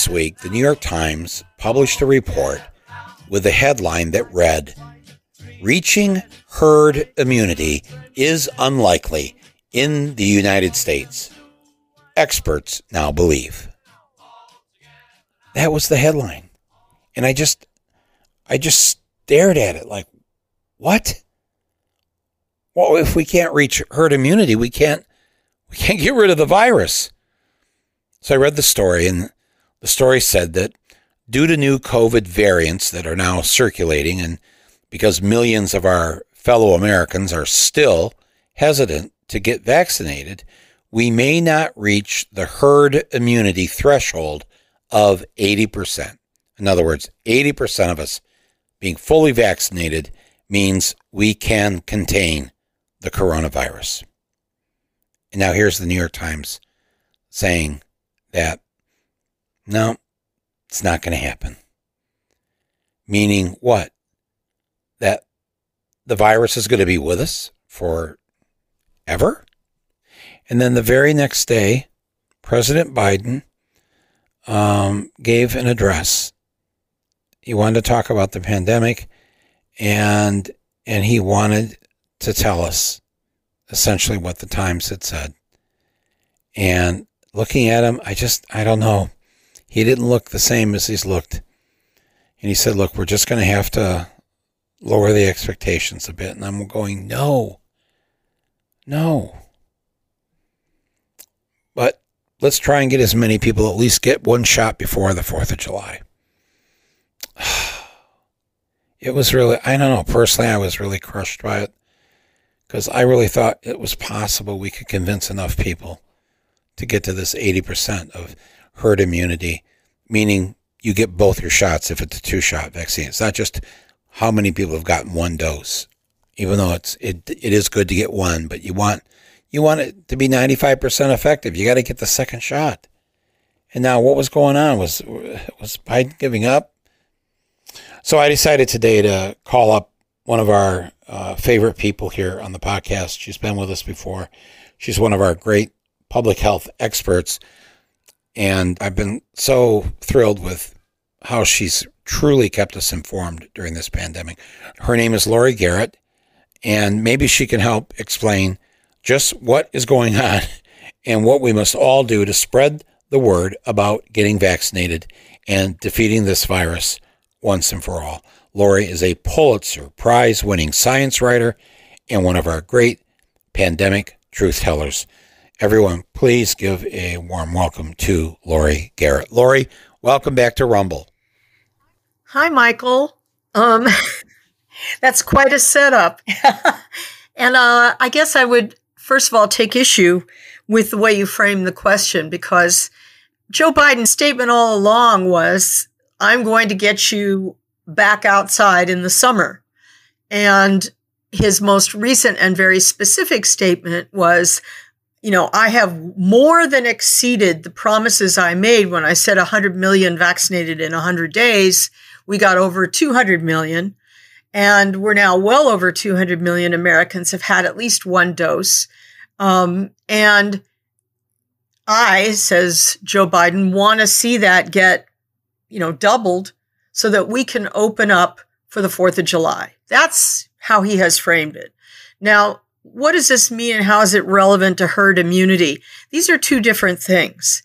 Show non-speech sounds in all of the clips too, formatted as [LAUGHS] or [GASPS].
this week, the New York Times published a report with a headline that read Reaching herd immunity is unlikely in the United States. Experts now believe. That was the headline. And I just I just stared at it like, what? Well, if we can't reach herd immunity, we can't we can't get rid of the virus. So I read the story and the story said that due to new COVID variants that are now circulating, and because millions of our fellow Americans are still hesitant to get vaccinated, we may not reach the herd immunity threshold of 80%. In other words, 80% of us being fully vaccinated means we can contain the coronavirus. And now here's the New York Times saying that no, it's not going to happen. Meaning what? That the virus is going to be with us for ever? And then the very next day, President Biden um, gave an address. He wanted to talk about the pandemic, and and he wanted to tell us essentially what the Times had said. And looking at him, I just I don't know. He didn't look the same as he's looked. And he said, "Look, we're just going to have to lower the expectations a bit." And I'm going, "No, no." But let's try and get as many people at least get one shot before the 4th of July. [SIGHS] It was really, I don't know, personally, I was really crushed by it because I really thought it was possible we could convince enough people to get to this 80% of herd immunity, meaning you get both your shots if it's a two shot vaccine. It's not just how many people have gotten one dose, even though it's, it, it is good to get one, but you want, you want it to be 95% effective. You got to get the second shot. And now what was going on? Was, was Biden giving up? So I decided today to call up one of our uh, favorite people here on the podcast. She's been with us before. She's one of our great public health experts. And I've been so thrilled with how she's truly kept us informed during this pandemic. Her name is Laurie Garrett, and maybe she can help explain just what is going on [LAUGHS] and what we must all do to spread the word about getting vaccinated and defeating this virus once and for all. Laurie is a Pulitzer Prize winning science writer and one of our great pandemic truth tellers. Everyone, please give a warm welcome to Laurie Garrett. Laurie, welcome back to Rumble. Hi, Michael. Um, [LAUGHS] that's quite a setup. [LAUGHS] and uh, I guess I would, first of all, take issue with the way you framed the question because Joe Biden's statement all along was I'm going to get you back outside in the summer. And his most recent and very specific statement was, you know, I have more than exceeded the promises I made when I said 100 million vaccinated in 100 days. We got over 200 million. And we're now well over 200 million Americans have had at least one dose. Um, and I, says Joe Biden, want to see that get, you know, doubled so that we can open up for the 4th of July. That's how he has framed it. Now, what does this mean and how is it relevant to herd immunity? These are two different things.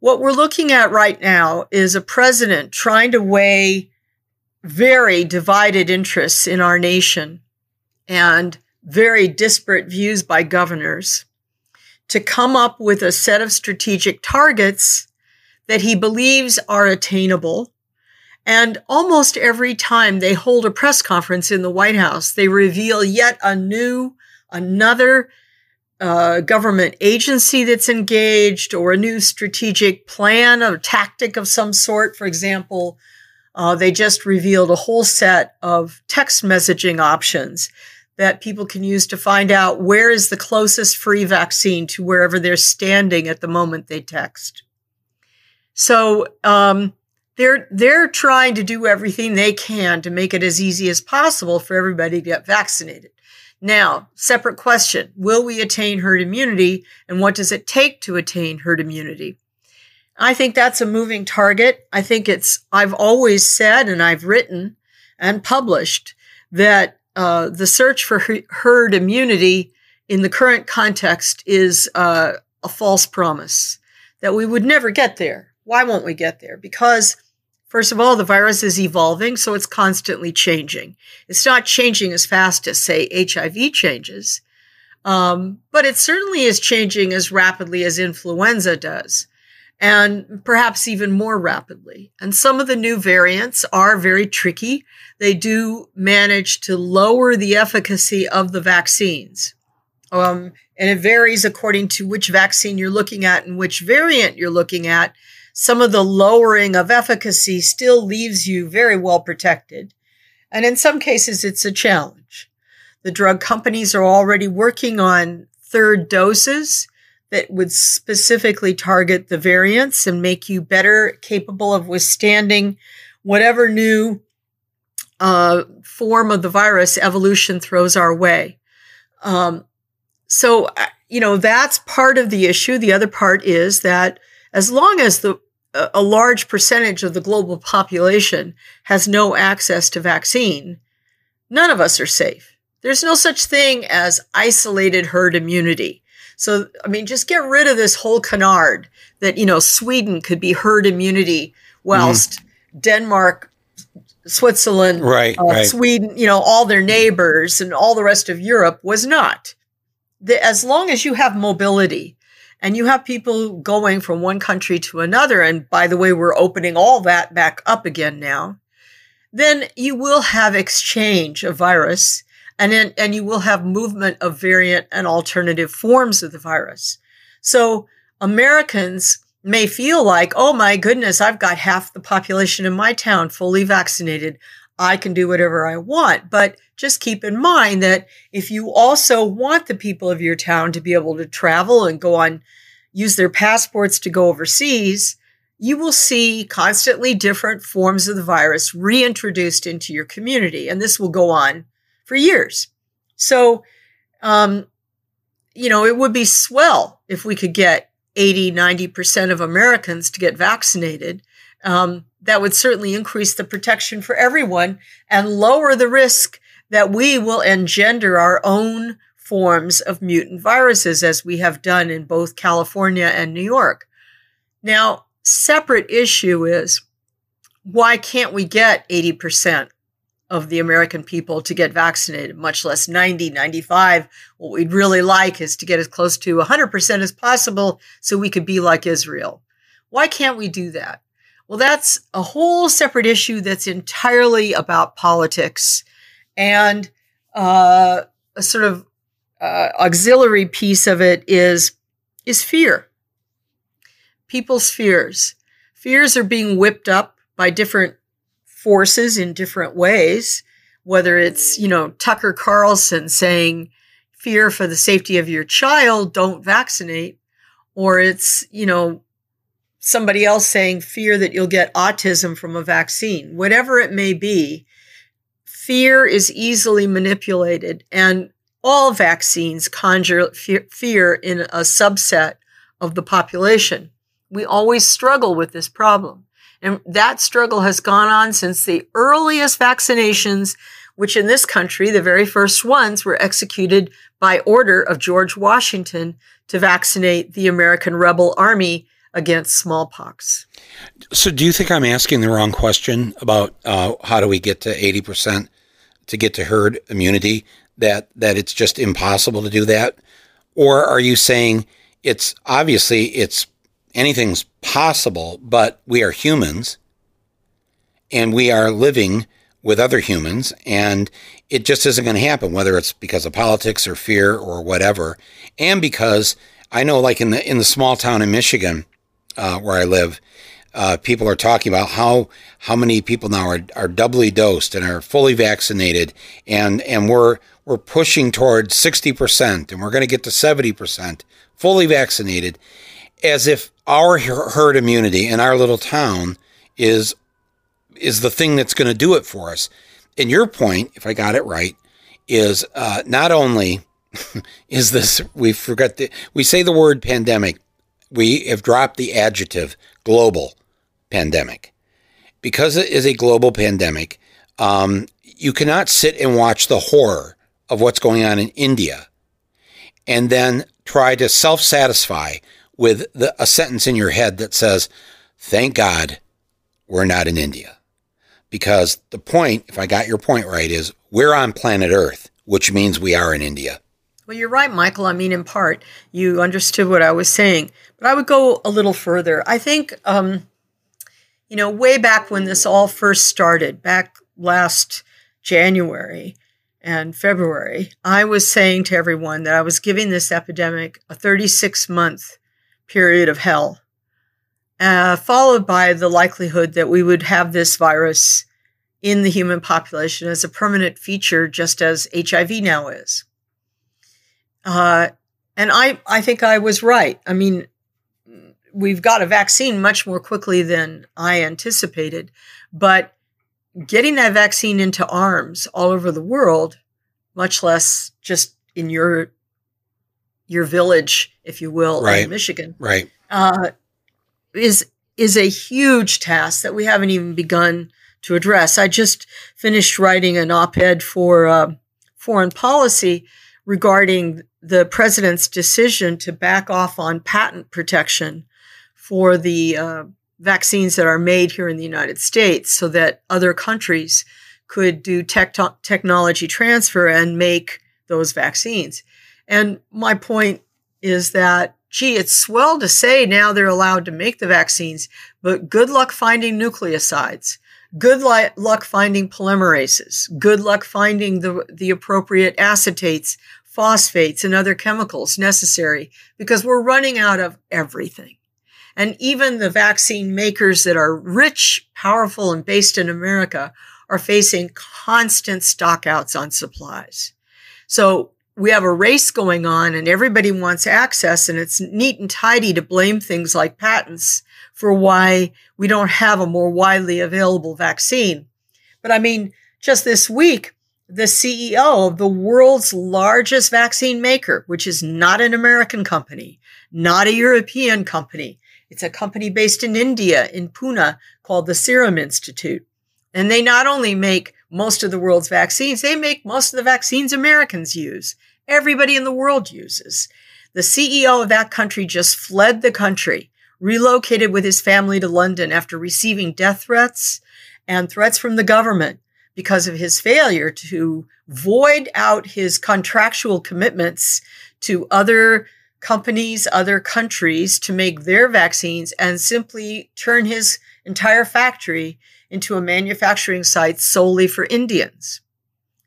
What we're looking at right now is a president trying to weigh very divided interests in our nation and very disparate views by governors to come up with a set of strategic targets that he believes are attainable. And almost every time they hold a press conference in the White House, they reveal yet a new, another uh, government agency that's engaged or a new strategic plan or tactic of some sort. For example, uh, they just revealed a whole set of text messaging options that people can use to find out where is the closest free vaccine to wherever they're standing at the moment they text. So um, they're they're trying to do everything they can to make it as easy as possible for everybody to get vaccinated. Now, separate question: Will we attain herd immunity, and what does it take to attain herd immunity? I think that's a moving target. I think it's. I've always said, and I've written and published that uh, the search for herd immunity in the current context is uh, a false promise that we would never get there. Why won't we get there? Because, first of all, the virus is evolving, so it's constantly changing. It's not changing as fast as, say, HIV changes, um, but it certainly is changing as rapidly as influenza does, and perhaps even more rapidly. And some of the new variants are very tricky. They do manage to lower the efficacy of the vaccines. Um, and it varies according to which vaccine you're looking at and which variant you're looking at. Some of the lowering of efficacy still leaves you very well protected. And in some cases, it's a challenge. The drug companies are already working on third doses that would specifically target the variants and make you better capable of withstanding whatever new uh, form of the virus evolution throws our way. Um, so, uh, you know, that's part of the issue. The other part is that as long as the a large percentage of the global population has no access to vaccine, none of us are safe. There's no such thing as isolated herd immunity. So, I mean, just get rid of this whole canard that, you know, Sweden could be herd immunity whilst mm. Denmark, Switzerland, right, uh, right. Sweden, you know, all their neighbors and all the rest of Europe was not the, as long as you have mobility and you have people going from one country to another, and by the way, we're opening all that back up again now, then you will have exchange of virus and, in, and you will have movement of variant and alternative forms of the virus. So Americans may feel like, oh my goodness, I've got half the population in my town fully vaccinated. I can do whatever I want. But just keep in mind that if you also want the people of your town to be able to travel and go on, use their passports to go overseas, you will see constantly different forms of the virus reintroduced into your community. And this will go on for years. So, um, you know, it would be swell if we could get 80, 90% of Americans to get vaccinated. Um, that would certainly increase the protection for everyone and lower the risk that we will engender our own forms of mutant viruses, as we have done in both California and New York. Now, separate issue is why can't we get 80% of the American people to get vaccinated, much less 90, 95? What we'd really like is to get as close to 100% as possible so we could be like Israel. Why can't we do that? Well, that's a whole separate issue that's entirely about politics. And uh, a sort of uh, auxiliary piece of it is, is fear. People's fears. Fears are being whipped up by different forces in different ways, whether it's, you know, Tucker Carlson saying, fear for the safety of your child, don't vaccinate, or it's, you know, somebody else saying fear that you'll get autism from a vaccine, whatever it may be, fear is easily manipulated. And all vaccines conjure fear in a subset of the population. We always struggle with this problem. And that struggle has gone on since the earliest vaccinations, which in this country, the very first ones were executed by order of George Washington to vaccinate the American rebel army against smallpox. So, do you think I'm asking the wrong question about uh, how do we get to 80% to get to herd immunity? That, that it's just impossible to do that? Or are you saying it's obviously it's anything's possible, but we are humans and we are living with other humans and it just isn't going to happen, whether it's because of politics or fear or whatever. And because I know like in the in the small town in Michigan, uh, where I live, uh, people are talking about how how many people now are, are doubly dosed and are fully vaccinated, and and we're we're pushing towards sixty percent, and we're going to get to seventy percent fully vaccinated, as if our herd immunity in our little town is is the thing that's going to do it for us. And your point, if I got it right, is uh, not only [LAUGHS] is this we forget the we say the word pandemic, we have dropped the adjective global pandemic because it is a global pandemic. Um, you cannot sit and watch the horror of what's going on in India and then try to self satisfy with the, a sentence in your head that says, Thank God we're not in India. Because the point, if I got your point right, is we're on planet Earth, which means we are in India. Well, you're right, Michael. I mean, in part, you understood what I was saying. But I would go a little further. I think, um, you know, way back when this all first started, back last January and February, I was saying to everyone that I was giving this epidemic a 36 month period of hell, uh, followed by the likelihood that we would have this virus in the human population as a permanent feature, just as HIV now is. Uh, and I, I think I was right. I mean, we've got a vaccine much more quickly than I anticipated, but getting that vaccine into arms all over the world, much less just in your your village, if you will, right. in Michigan, right, uh, is is a huge task that we haven't even begun to address. I just finished writing an op-ed for uh, Foreign Policy regarding the president's decision to back off on patent protection for the uh, vaccines that are made here in the United States so that other countries could do tech- technology transfer and make those vaccines. And my point is that, gee, it's swell to say now they're allowed to make the vaccines, but good luck finding nucleosides. Good li- luck finding polymerases. Good luck finding the, the appropriate acetates, phosphates, and other chemicals necessary because we're running out of everything. And even the vaccine makers that are rich, powerful, and based in America are facing constant stockouts on supplies. So we have a race going on and everybody wants access and it's neat and tidy to blame things like patents for why we don't have a more widely available vaccine. But I mean, just this week, the CEO of the world's largest vaccine maker, which is not an American company, not a European company, it's a company based in India, in Pune, called the Serum Institute. And they not only make most of the world's vaccines, they make most of the vaccines Americans use. Everybody in the world uses. The CEO of that country just fled the country, relocated with his family to London after receiving death threats and threats from the government because of his failure to void out his contractual commitments to other companies, other countries to make their vaccines and simply turn his entire factory into a manufacturing site solely for Indians.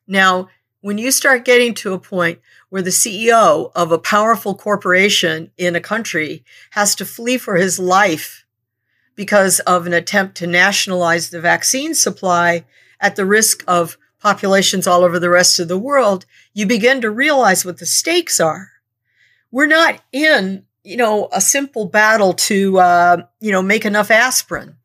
Now, when you start getting to a point where the CEO of a powerful corporation in a country has to flee for his life because of an attempt to nationalize the vaccine supply at the risk of populations all over the rest of the world, you begin to realize what the stakes are we're not in, you know, a simple battle to, uh, you know, make enough aspirin.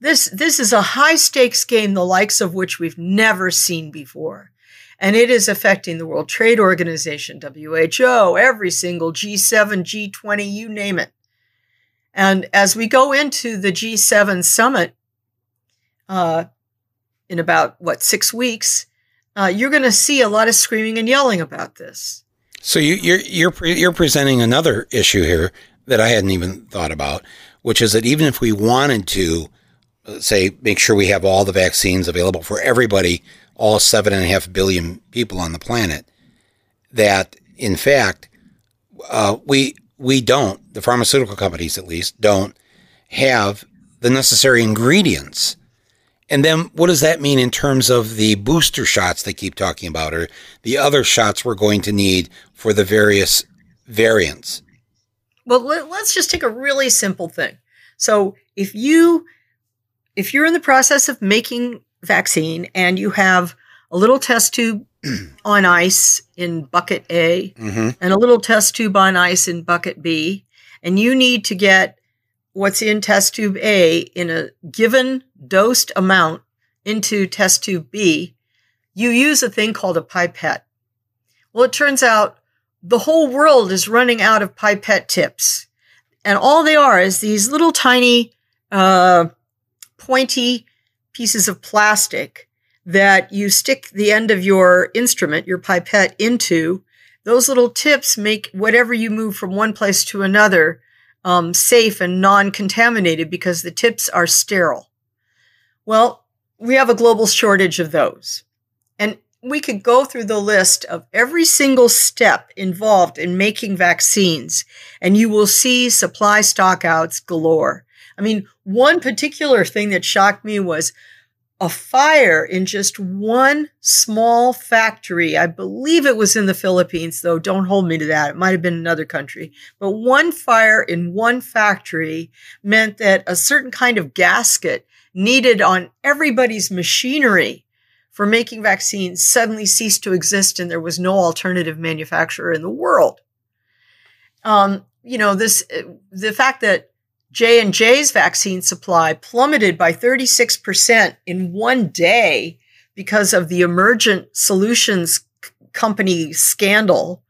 This, this is a high stakes game, the likes of which we've never seen before. And it is affecting the World Trade Organization, WHO, every single G7, G20, you name it. And as we go into the G7 summit uh, in about, what, six weeks, uh, you're going to see a lot of screaming and yelling about this. So you, you're you're you're presenting another issue here that I hadn't even thought about, which is that even if we wanted to, uh, say, make sure we have all the vaccines available for everybody, all seven and a half billion people on the planet, that in fact uh, we we don't, the pharmaceutical companies at least, don't have the necessary ingredients and then what does that mean in terms of the booster shots they keep talking about or the other shots we're going to need for the various variants? Well, let's just take a really simple thing. So, if you if you're in the process of making vaccine and you have a little test tube [CLEARS THROAT] on ice in bucket A mm-hmm. and a little test tube on ice in bucket B, and you need to get what's in test tube A in a given dosed amount into test tube B, you use a thing called a pipette. Well, it turns out the whole world is running out of pipette tips. And all they are is these little tiny, uh, pointy pieces of plastic that you stick the end of your instrument, your pipette, into. Those little tips make whatever you move from one place to another um, safe and non contaminated because the tips are sterile. Well, we have a global shortage of those. And we could go through the list of every single step involved in making vaccines, and you will see supply stockouts galore. I mean, one particular thing that shocked me was a fire in just one small factory. I believe it was in the Philippines, though. Don't hold me to that. It might have been another country. But one fire in one factory meant that a certain kind of gasket needed on everybody's machinery for making vaccines suddenly ceased to exist and there was no alternative manufacturer in the world. Um, you know, this, the fact that J and J's vaccine supply plummeted by 36% in one day because of the Emergent Solutions company scandal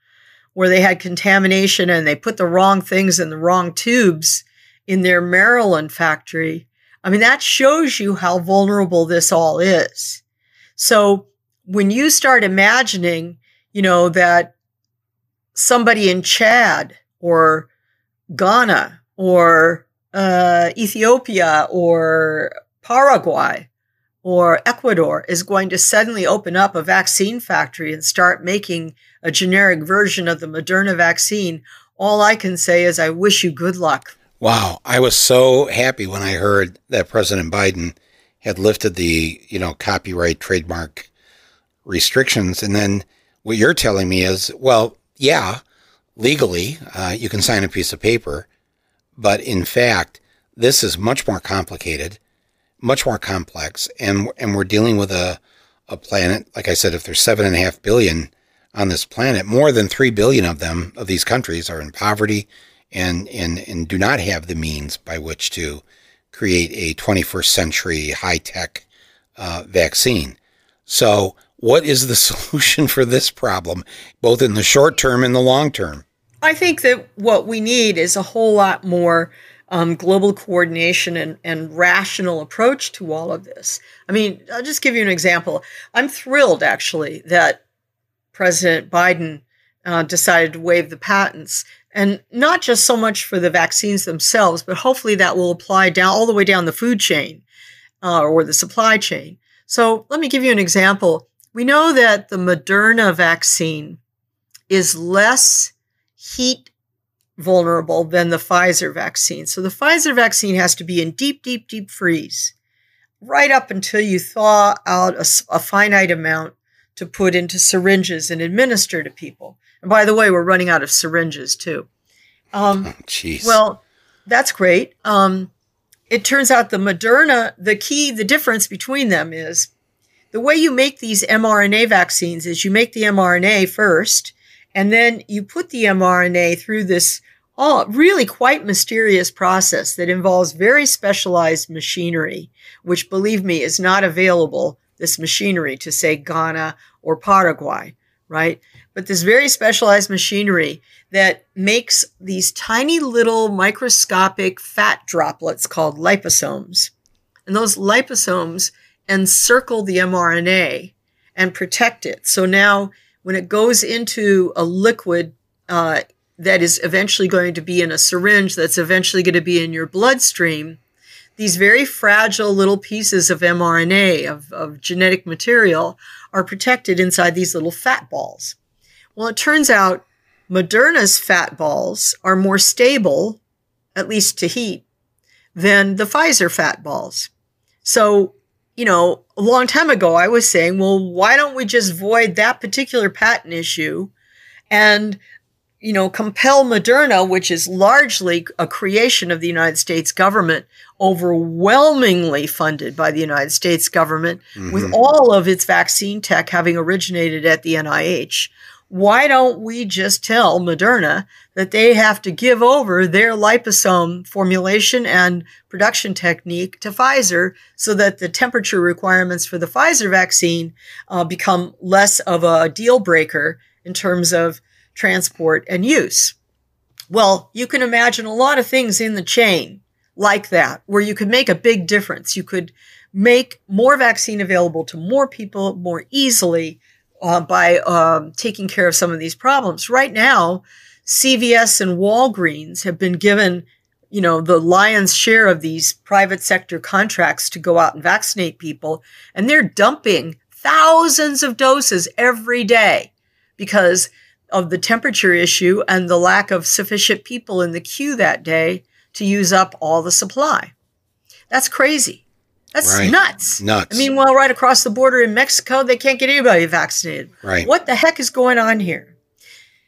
where they had contamination and they put the wrong things in the wrong tubes in their Maryland factory. I mean, that shows you how vulnerable this all is. So when you start imagining, you know, that somebody in Chad or Ghana or uh, Ethiopia or Paraguay or Ecuador is going to suddenly open up a vaccine factory and start making a generic version of the Moderna vaccine, all I can say is I wish you good luck. Wow, I was so happy when I heard that President Biden had lifted the, you know, copyright trademark restrictions and then what you're telling me is, well, yeah, legally, uh, you can sign a piece of paper, but in fact, this is much more complicated, much more complex, and and we're dealing with a a planet. Like I said, if there's seven and a half billion on this planet, more than three billion of them of these countries are in poverty and and and do not have the means by which to create a 21st century high tech uh, vaccine. So, what is the [LAUGHS] solution for this problem, both in the short term and the long term? I think that what we need is a whole lot more um, global coordination and, and rational approach to all of this. I mean, I'll just give you an example. I'm thrilled actually that President Biden uh, decided to waive the patents. And not just so much for the vaccines themselves, but hopefully that will apply down all the way down the food chain uh, or the supply chain. So let me give you an example. We know that the Moderna vaccine is less heat vulnerable than the Pfizer vaccine. So the Pfizer vaccine has to be in deep, deep, deep freeze right up until you thaw out a, a, finite amount to put into syringes and administer to people. And by the way, we're running out of syringes too. Um, oh, [LAUGHS] Jeez. Well, that's great. Um, it turns out the Moderna, the key, the difference between them is the way you make these mRNA vaccines is you make the mRNA first and then you put the mRNA through this all really quite mysterious process that involves very specialized machinery, which believe me is not available, this machinery to say Ghana or Paraguay, right? But this very specialized machinery that makes these tiny little microscopic fat droplets called liposomes. And those liposomes encircle the mRNA and protect it. So now when it goes into a liquid uh, that is eventually going to be in a syringe, that's eventually going to be in your bloodstream, these very fragile little pieces of mRNA, of, of genetic material, are protected inside these little fat balls. Well, it turns out Moderna's fat balls are more stable, at least to heat, than the Pfizer fat balls. So you know, a long time ago, I was saying, well, why don't we just void that particular patent issue and, you know, compel Moderna, which is largely a creation of the United States government, overwhelmingly funded by the United States government, mm-hmm. with all of its vaccine tech having originated at the NIH. Why don't we just tell Moderna that they have to give over their liposome formulation and production technique to Pfizer so that the temperature requirements for the Pfizer vaccine uh, become less of a deal breaker in terms of transport and use? Well, you can imagine a lot of things in the chain like that where you could make a big difference. You could make more vaccine available to more people more easily uh, by um, taking care of some of these problems. Right now, CVS and Walgreens have been given, you know, the lion's share of these private sector contracts to go out and vaccinate people, and they're dumping thousands of doses every day because of the temperature issue and the lack of sufficient people in the queue that day to use up all the supply. That's crazy. That's Right. nuts. Nuts. I mean, well, right across the border in Mexico, they can't get anybody vaccinated. Right. What the heck is going on here?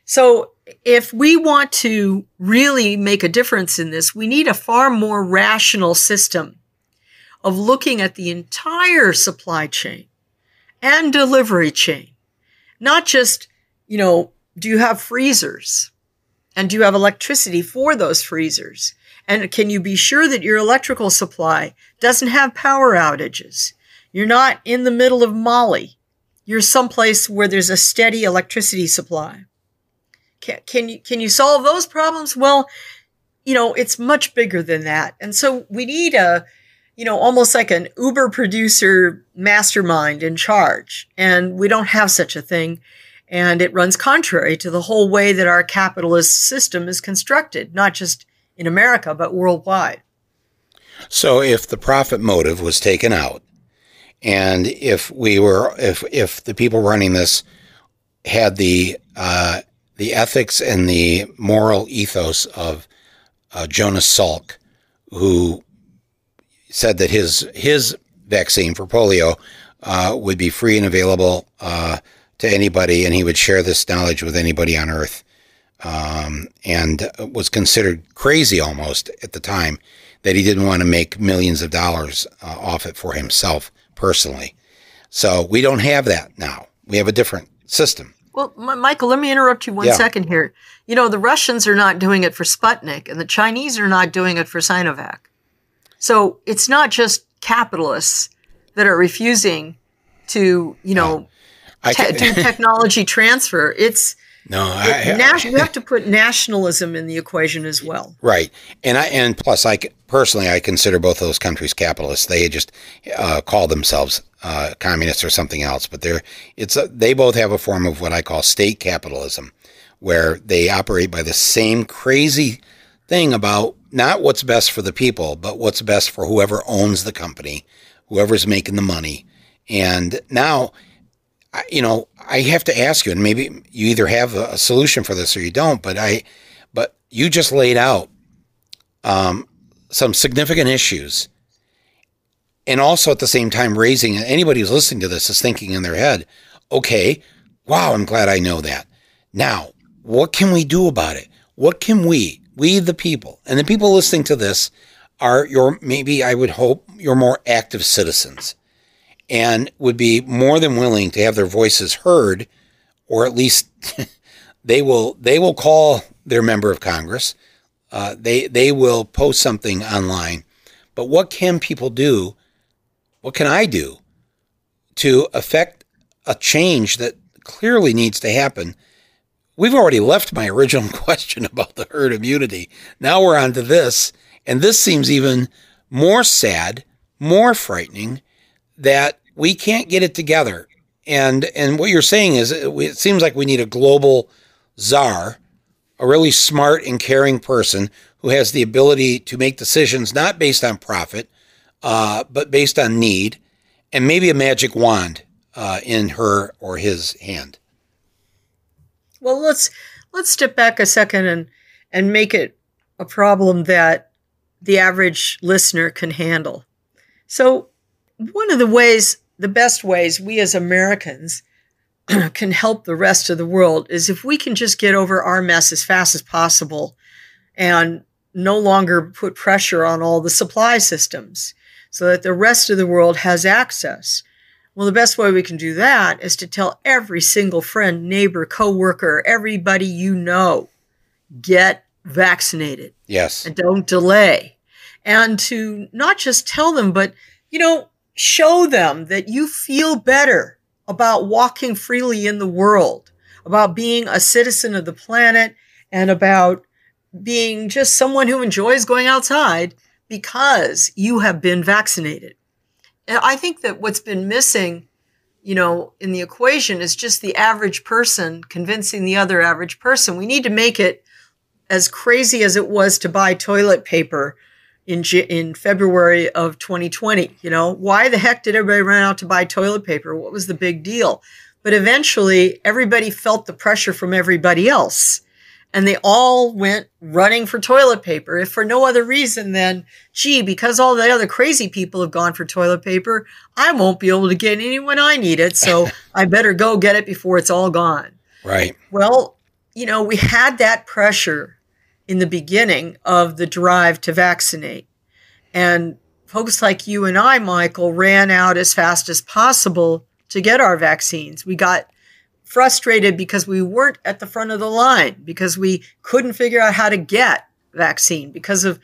So, if we want to really make a difference in this, we need a far more rational system of looking at the entire supply chain and delivery chain. Not just, you know, do you have freezers? And do you have electricity for those freezers? And can you be sure that your electrical supply doesn't have power outages? You're not in the middle of Mali. You're someplace where there's a steady electricity supply. Can, can you can you solve those problems? Well, you know, it's much bigger than that. And so we need a, you know, almost like an Uber producer mastermind in charge. And we don't have such a thing. And it runs contrary to the whole way that our capitalist system is constructed, not just in America, but worldwide. So if the profit motive was taken out, and if we were, if if the people running this had the uh, the ethics and the moral ethos of uh, Jonas Salk, who said that his his vaccine for polio uh, would be free and available uh, to anybody, and he would share this knowledge with anybody on Earth, um, and was considered crazy almost at the time that he didn't want to make millions of dollars uh, off it for himself personally. So we don't have that now. We have a different system. Well, M- Michael, let me interrupt you one Yeah. second here. You know, the Russians are not doing it for Sputnik, and the Chinese are not doing it for Sinovac. So it's not just capitalists that are refusing to, you know, te- do [LAUGHS] technology transfer. It's no, I, nas- we have to put nationalism in the equation as well. Right, and I and plus, I personally I consider both of those countries capitalists. They just uh, call themselves uh, communists or something else, but they're it's a, they both have a form of what I call state capitalism, where they operate by the same crazy thing about not what's best for the people, but what's best for whoever owns the company, whoever's making the money, and now. You know, I have to ask you, and maybe you either have a a solution for this or you don't. But I, but you just laid out um, some significant issues, and also at the same time raising anybody who's listening to this is thinking in their head, okay, wow, I'm glad I know that. Now, what can we do about it? What can we, we the people, and the people listening to this are your maybe I would hope your more active citizens, and would be more than willing to have their voices heard, or at least [LAUGHS] they will they will call their member of Congress uh, they they will post something online. But what can people do? What can I do to affect a change that clearly needs to happen? We've already left my original [LAUGHS] question about the herd immunity. Now we're on to this, and this seems even more sad, more frightening that we can't get it together. And and what you're saying is, it it seems like we need a global czar a really smart and caring person who has the ability to make decisions not based on profit, uh, but based on need, and maybe a magic wand uh, in her or his hand. Well, let's let's step back a second and and make it a problem that the average listener can handle. So, one of the ways, the best ways we as Americans [CLEARS THROAT] can help the rest of the world is if we can just get over our mess as fast as possible and no longer put pressure on all the supply systems so that the rest of the world has access. Well, the best way we can do that is to tell every single friend, neighbor, coworker, everybody you know, get vaccinated Yes. and don't delay. And to not just tell them, but, you know, show them that you feel better about walking freely in the world, about being a citizen of the planet, and about being just someone who enjoys going outside because you have been vaccinated. And I think that what's been missing, you know, in the equation is just the average person convincing the other average person. We need to make it as crazy as it was to buy toilet paper in J- in February of 2020. You know, why the heck did everybody run out to buy toilet paper? What was the big deal? But eventually, everybody felt the pressure from everybody else, and they all went running for toilet paper. If for no other reason than, gee, because all the other crazy people have gone for toilet paper, I won't be able to get any when I need it. So [LAUGHS] I better go get it before it's all gone. Right. Well, you know, we had that pressure in the beginning of the drive to vaccinate. And folks like you and I, Michael, ran out as fast as possible to get our vaccines. We got frustrated because we weren't at the front of the line, because we couldn't figure out how to get vaccine because of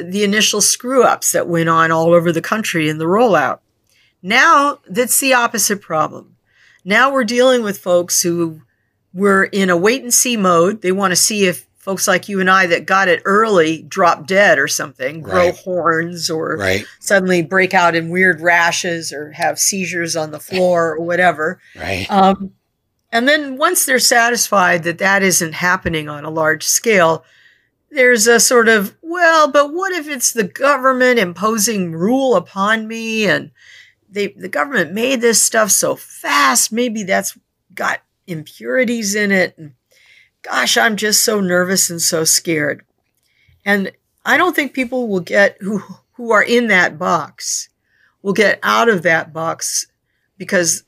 the initial screw ups that went on all over the country in the rollout. Now that's the opposite problem. Now we're dealing with folks who were in a wait and see mode. They want to see if folks like you and I that got it early drop dead or something, grow Right. horns or Right. suddenly break out in weird rashes or have seizures on the floor or whatever. Right. Um, and then once they're satisfied that that isn't happening on a large scale, there's a sort of, well, but what if it's the government imposing rule upon me and they, the government made this stuff so fast, maybe that's got impurities in it. And gosh, I'm just so nervous and so scared. And I don't think people will get who who are in that box will get out of that box because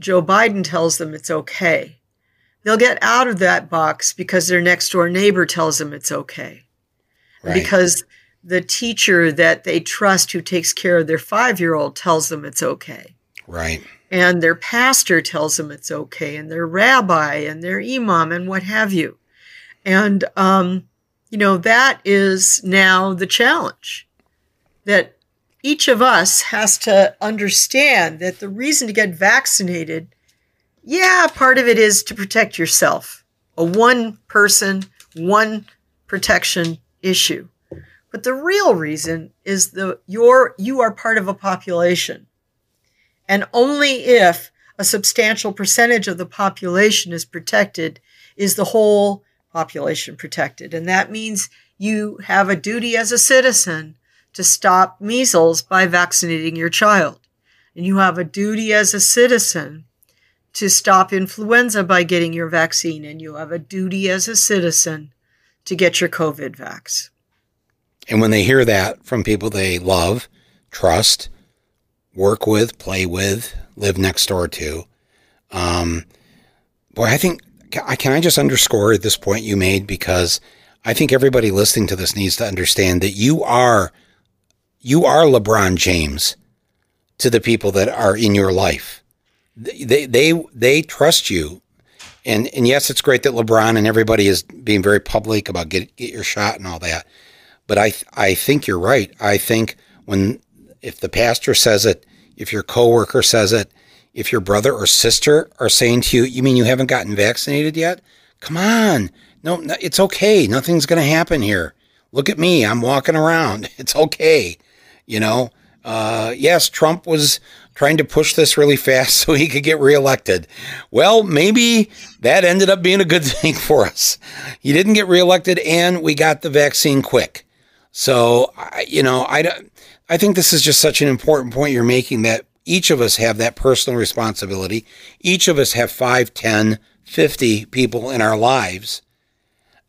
Joe Biden tells them it's okay. They'll get out of that box because their next door neighbor tells them it's okay. Right. Because the teacher that they trust who takes care of their five year old tells them it's okay. right. And their pastor tells them it's okay, and their rabbi and their imam and what have you. And, um, you know, that is now the challenge that each of us has to understand that the reason to get vaccinated, yeah, part of it is to protect yourself, a one person, one protection issue. But the real reason is the you're you are part of a population. And only if a substantial percentage of the population is protected is the whole population protected. And that means you have a duty as a citizen to stop measles by vaccinating your child. And you have a duty as a citizen to stop influenza by getting your vaccine. And you have a duty as a citizen to get your COVID vax. And when they hear that from people they love, trust, work with, play with, live next door to, um, boy, I think can I, just underscore this point you made because I think everybody listening to this needs to understand that you are you are LeBron James to the people that are in your life. They they they trust you. And and yes, it's great that LeBron and everybody is being very public about get get your shot and all that. But I I think you're right. I think when if the pastor says it, if your coworker says it, if your brother or sister are saying to you, "You mean you haven't gotten vaccinated yet?" Come on. No, no it's okay. Nothing's going to happen here. Look at me. I'm walking around. [LAUGHS] It's okay. You know, uh, yes, Trump was trying to push this really fast [LAUGHS] so he could get reelected. Well, maybe that ended up being a good [LAUGHS] thing for us. He didn't get reelected, and we got the vaccine quick. So, you know, I, don't- I think this is just such an important point you're making that each of us have that personal responsibility. Each of us have 5, 10, 50 people in our lives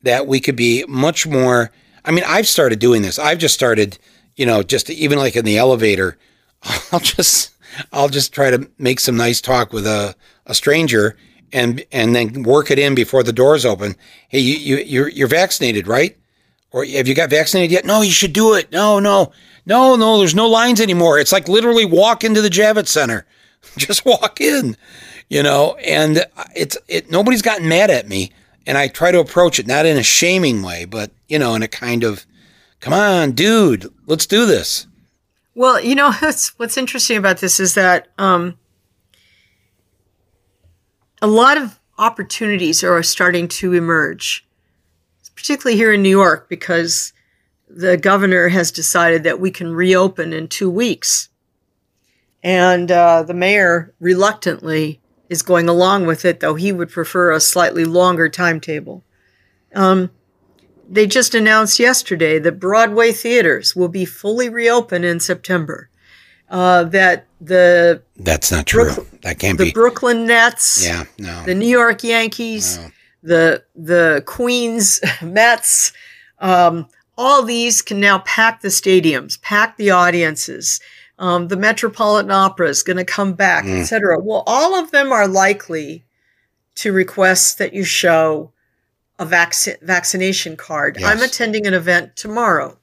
that we could be much more. I mean, I've started doing this. I've just started, you know, just even like in the elevator, [LAUGHS] I'll just I'll just try to make some nice talk with a, a stranger and and then work it in before the doors open. Hey, you, you you're you're vaccinated, right? Or have you got vaccinated yet? No, you should do it. No, no, no, no. There's no lines anymore. It's like literally walk into the Javits Center. [LAUGHS] just walk in, you know, and it's it nobody's gotten mad at me and I try to approach it not in a shaming way, but you know, in a kind of come on, dude, let's do this. Well, you know, [LAUGHS] what's, what's interesting about this is that um, a lot of opportunities are starting to emerge, particularly here in New York, because the governor has decided that we can reopen in two weeks. And uh, the mayor reluctantly is going along with it, though he would prefer a slightly longer timetable. Um, they just announced yesterday that Broadway theaters will be fully reopened in September. Uh, that the That's not true. Brook- that can't the be. The Brooklyn Nets, yeah, no. the New York Yankees, no. The the Queens [LAUGHS] Mets, um, all these can now pack the stadiums, pack the audiences. Um, the Metropolitan Opera is going to come back, Mm. etc. Well, all of them are likely to request that you show a vac- vaccination card. Yes. I'm attending an event tomorrow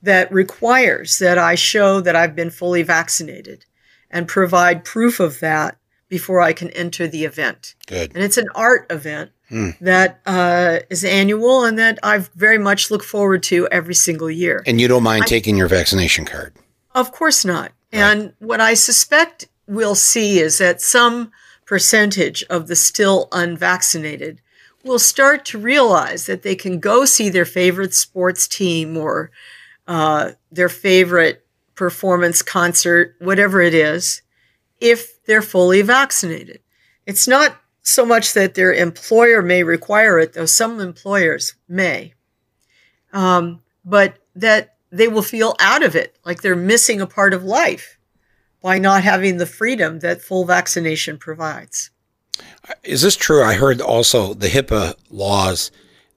that requires that I show that I've been fully vaccinated and provide proof of that before I can enter the event. Good. And it's an art event Hmm. that uh, is annual and that I very much look forward to every single year. And you don't mind taking your vaccination card. Of course not. And what I suspect we'll see is that some percentage of the still unvaccinated will start to realize that they can go see their favorite sports team or uh, their favorite performance concert, whatever it is, if they're fully vaccinated. It's not so much that their employer may require it, though some employers may, um, but that they will feel out of it, like they're missing a part of life by not having the freedom that full vaccination provides. Is this true? I heard also the HIPAA laws.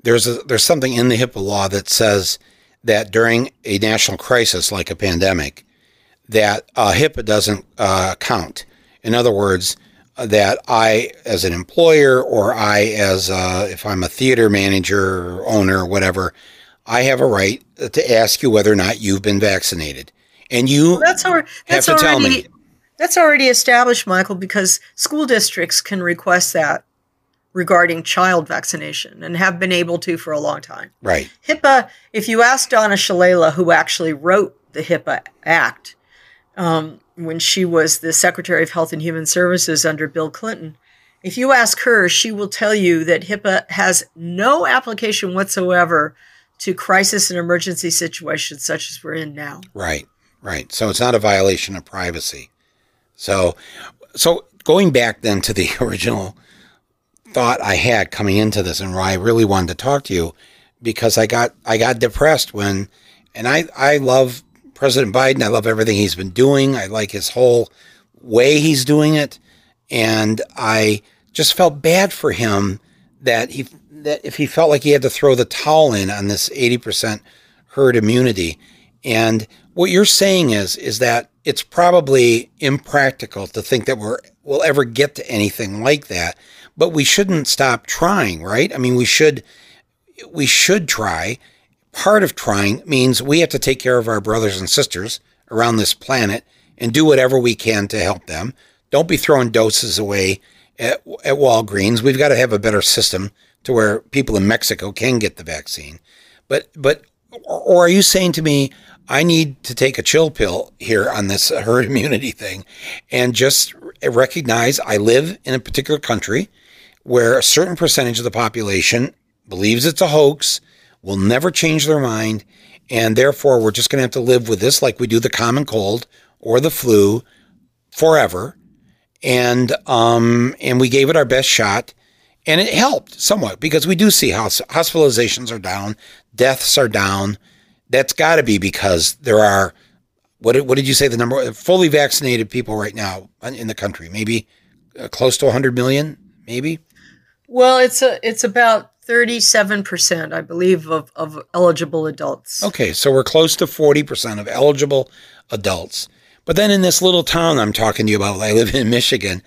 There's a, there's something in the HIPAA law that says that during a national crisis like a pandemic, that uh, HIPAA doesn't uh, count. In other words, that I, as an employer, or I, as uh, if I'm a theater manager or owner or whatever, I have a right to ask you whether or not you've been vaccinated, and you That's, al- that's to tell already me. that's already established, Michael, because school districts can request that regarding child vaccination and have been able to for a long time. right. HIPAA, if you ask Donna Shalala, who actually wrote the HIPAA Act um, when she was the Secretary of Health and Human Services under Bill Clinton, if you ask her, she will tell you that HIPAA has no application whatsoever to crisis and emergency situations such as we're in now. Right, right. So it's not a violation of privacy. So, so going back then to the [LAUGHS] original thought I had coming into this, and why I really wanted to talk to you, because I got I got depressed when, and I I love President Biden. I love everything he's been doing. I like his whole way he's doing it, and I just felt bad for him that he that if he felt like he had to throw the towel in on this eighty percent herd immunity. And what you're saying is is that it's probably impractical to think that we're we'll ever get to anything like that. But we shouldn't stop trying, right? I mean, we should we should try. Part of trying means we have to take care of our brothers and sisters around this planet and do whatever we can to help them. Don't be throwing doses away at, at Walgreens. We've got to have a better system to where people in Mexico can get the vaccine. But but or are you saying to me I need to take a chill pill here on this [LAUGHS] herd immunity thing and just recognize I live in a particular country where a certain percentage of the population believes it's a hoax, will never change their mind, and therefore we're just going to have to live with this like we do the common cold or the flu forever. And um, and we gave it our best shot, and it helped somewhat because we do see hospitalizations are down, deaths are down. That's got to be because there are what did, what did you say the number fully vaccinated people right now in the country? Maybe uh, close to 100 million, maybe. Well, it's a it's about thirty seven percent, I believe, of, of eligible adults. Okay, so we're close to 40% of eligible adults. But then in this little town I'm talking to you about, I live in Michigan,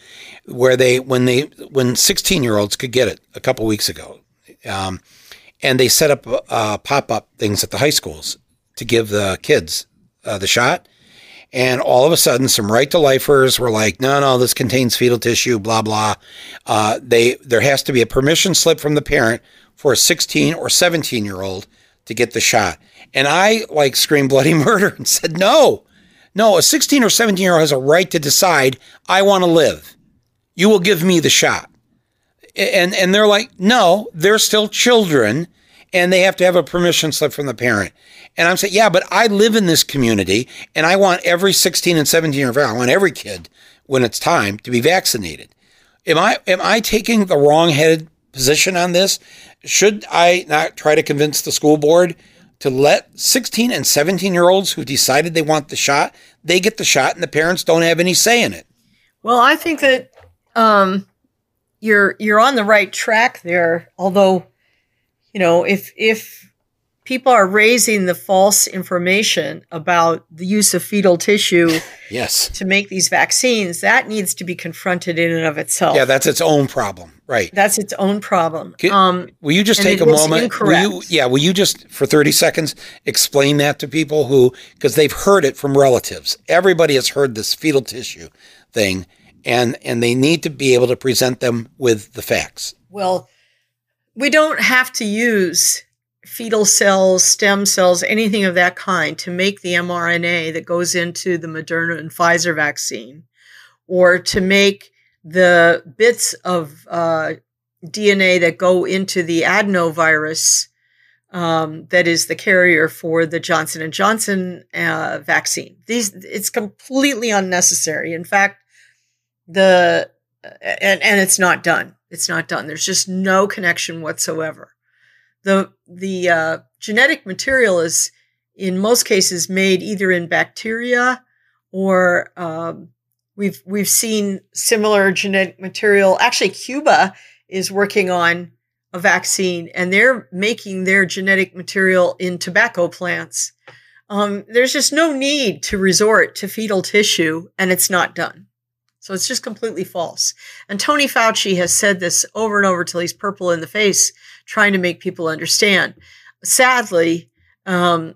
where they when they when 16 year olds could get it a couple weeks ago, um, and they set up uh, pop up things at the high schools to give the kids uh, the shot, And all of a sudden, some right to lifers were like, no, no, this contains fetal tissue, blah, blah. Uh, they, there has to be a permission slip from the parent for a 16 or 17 year old to get the shot. And I like screamed bloody [LAUGHS] murder and said, no, no, a 16 or 17 year old has a right to decide, I want to live. You will give me the shot. And, and they're like, no, they're still children and they have to have a permission slip from the parent. And I'm saying, yeah, but I live in this community and I want every 16 and 17 year old, I want every kid when it's time to be vaccinated. Am I, am I taking the wrong headed position on this? Should I not try to convince the school board to let 16 and 17 year olds who decided they want the shot, they get the shot and the parents don't have any say in it? Well, I think that um, you're you're on the right track there. Although, you know, if if people are raising the false information about the use of fetal tissue [LAUGHS] Yes. to make these vaccines, that needs to be confronted in and of itself. Yeah, that's its own problem. Right. that's its own problem. Can- um, Will you just take a moment? Will you, yeah, will you just for 30 seconds explain that to people who because they've heard it from relatives. Everybody has heard this fetal tissue thing and and they need to be able to present them with the facts. Well, we don't have to use fetal cells, stem cells, anything of that kind to make the mRNA that goes into the Moderna and Pfizer vaccine, or to make the bits of uh, DNA that go into the adenovirus um, that is the carrier for the Johnson and Johnson uh, vaccine. These it's completely unnecessary. In fact, the and and it's not done. It's not done. There's just no connection whatsoever. The the uh, genetic material is in most cases made either in bacteria or um, we've we've seen similar genetic material. Actually, Cuba is working on a vaccine, and they're making their genetic material in tobacco plants. Um, there's just no need to resort to fetal tissue, and it's not done. So it's just completely false. And Tony Fauci has said this over and over till he's purple in the face, trying to make people understand. Sadly, um,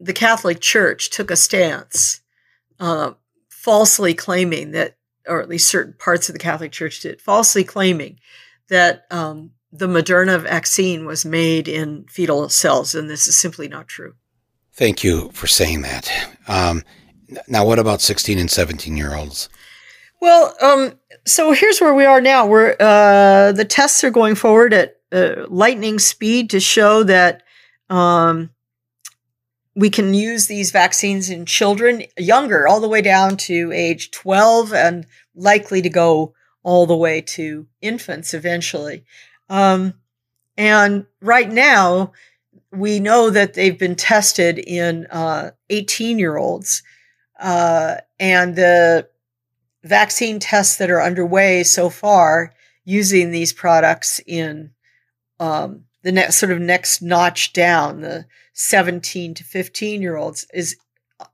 the Catholic Church took a stance, uh, falsely claiming that, or at least certain parts of the Catholic Church did, falsely claiming that um, the Moderna vaccine was made in fetal cells, and this is simply not true. Thank you for saying that. Um, now, what about 16 and 17 year olds? Well, um, so here's where we are now. We're uh, the tests are going forward at uh, lightning speed to show that um, we can use these vaccines in children younger, all the way down to age 12, and likely to go all the way to infants eventually. Um, and right now, we know that they've been tested in 18 year olds, uh, and the vaccine tests that are underway so far using these products in um, the sort of next notch down, the 17 to 15 year olds, is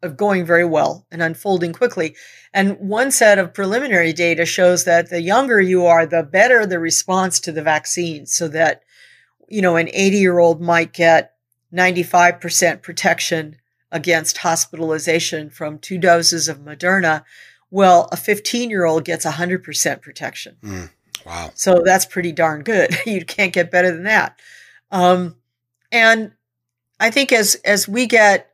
uh, going very well and unfolding quickly. And one set of preliminary data shows that the younger you are, the better the response to the vaccine, so that, you know, an 80 year old might get 95% protection against hospitalization from two doses of Moderna. Well, a 15 year old gets 100% protection. Mm, wow. So that's pretty darn good. [LAUGHS] you can't get better than that. Um, and I think as as we get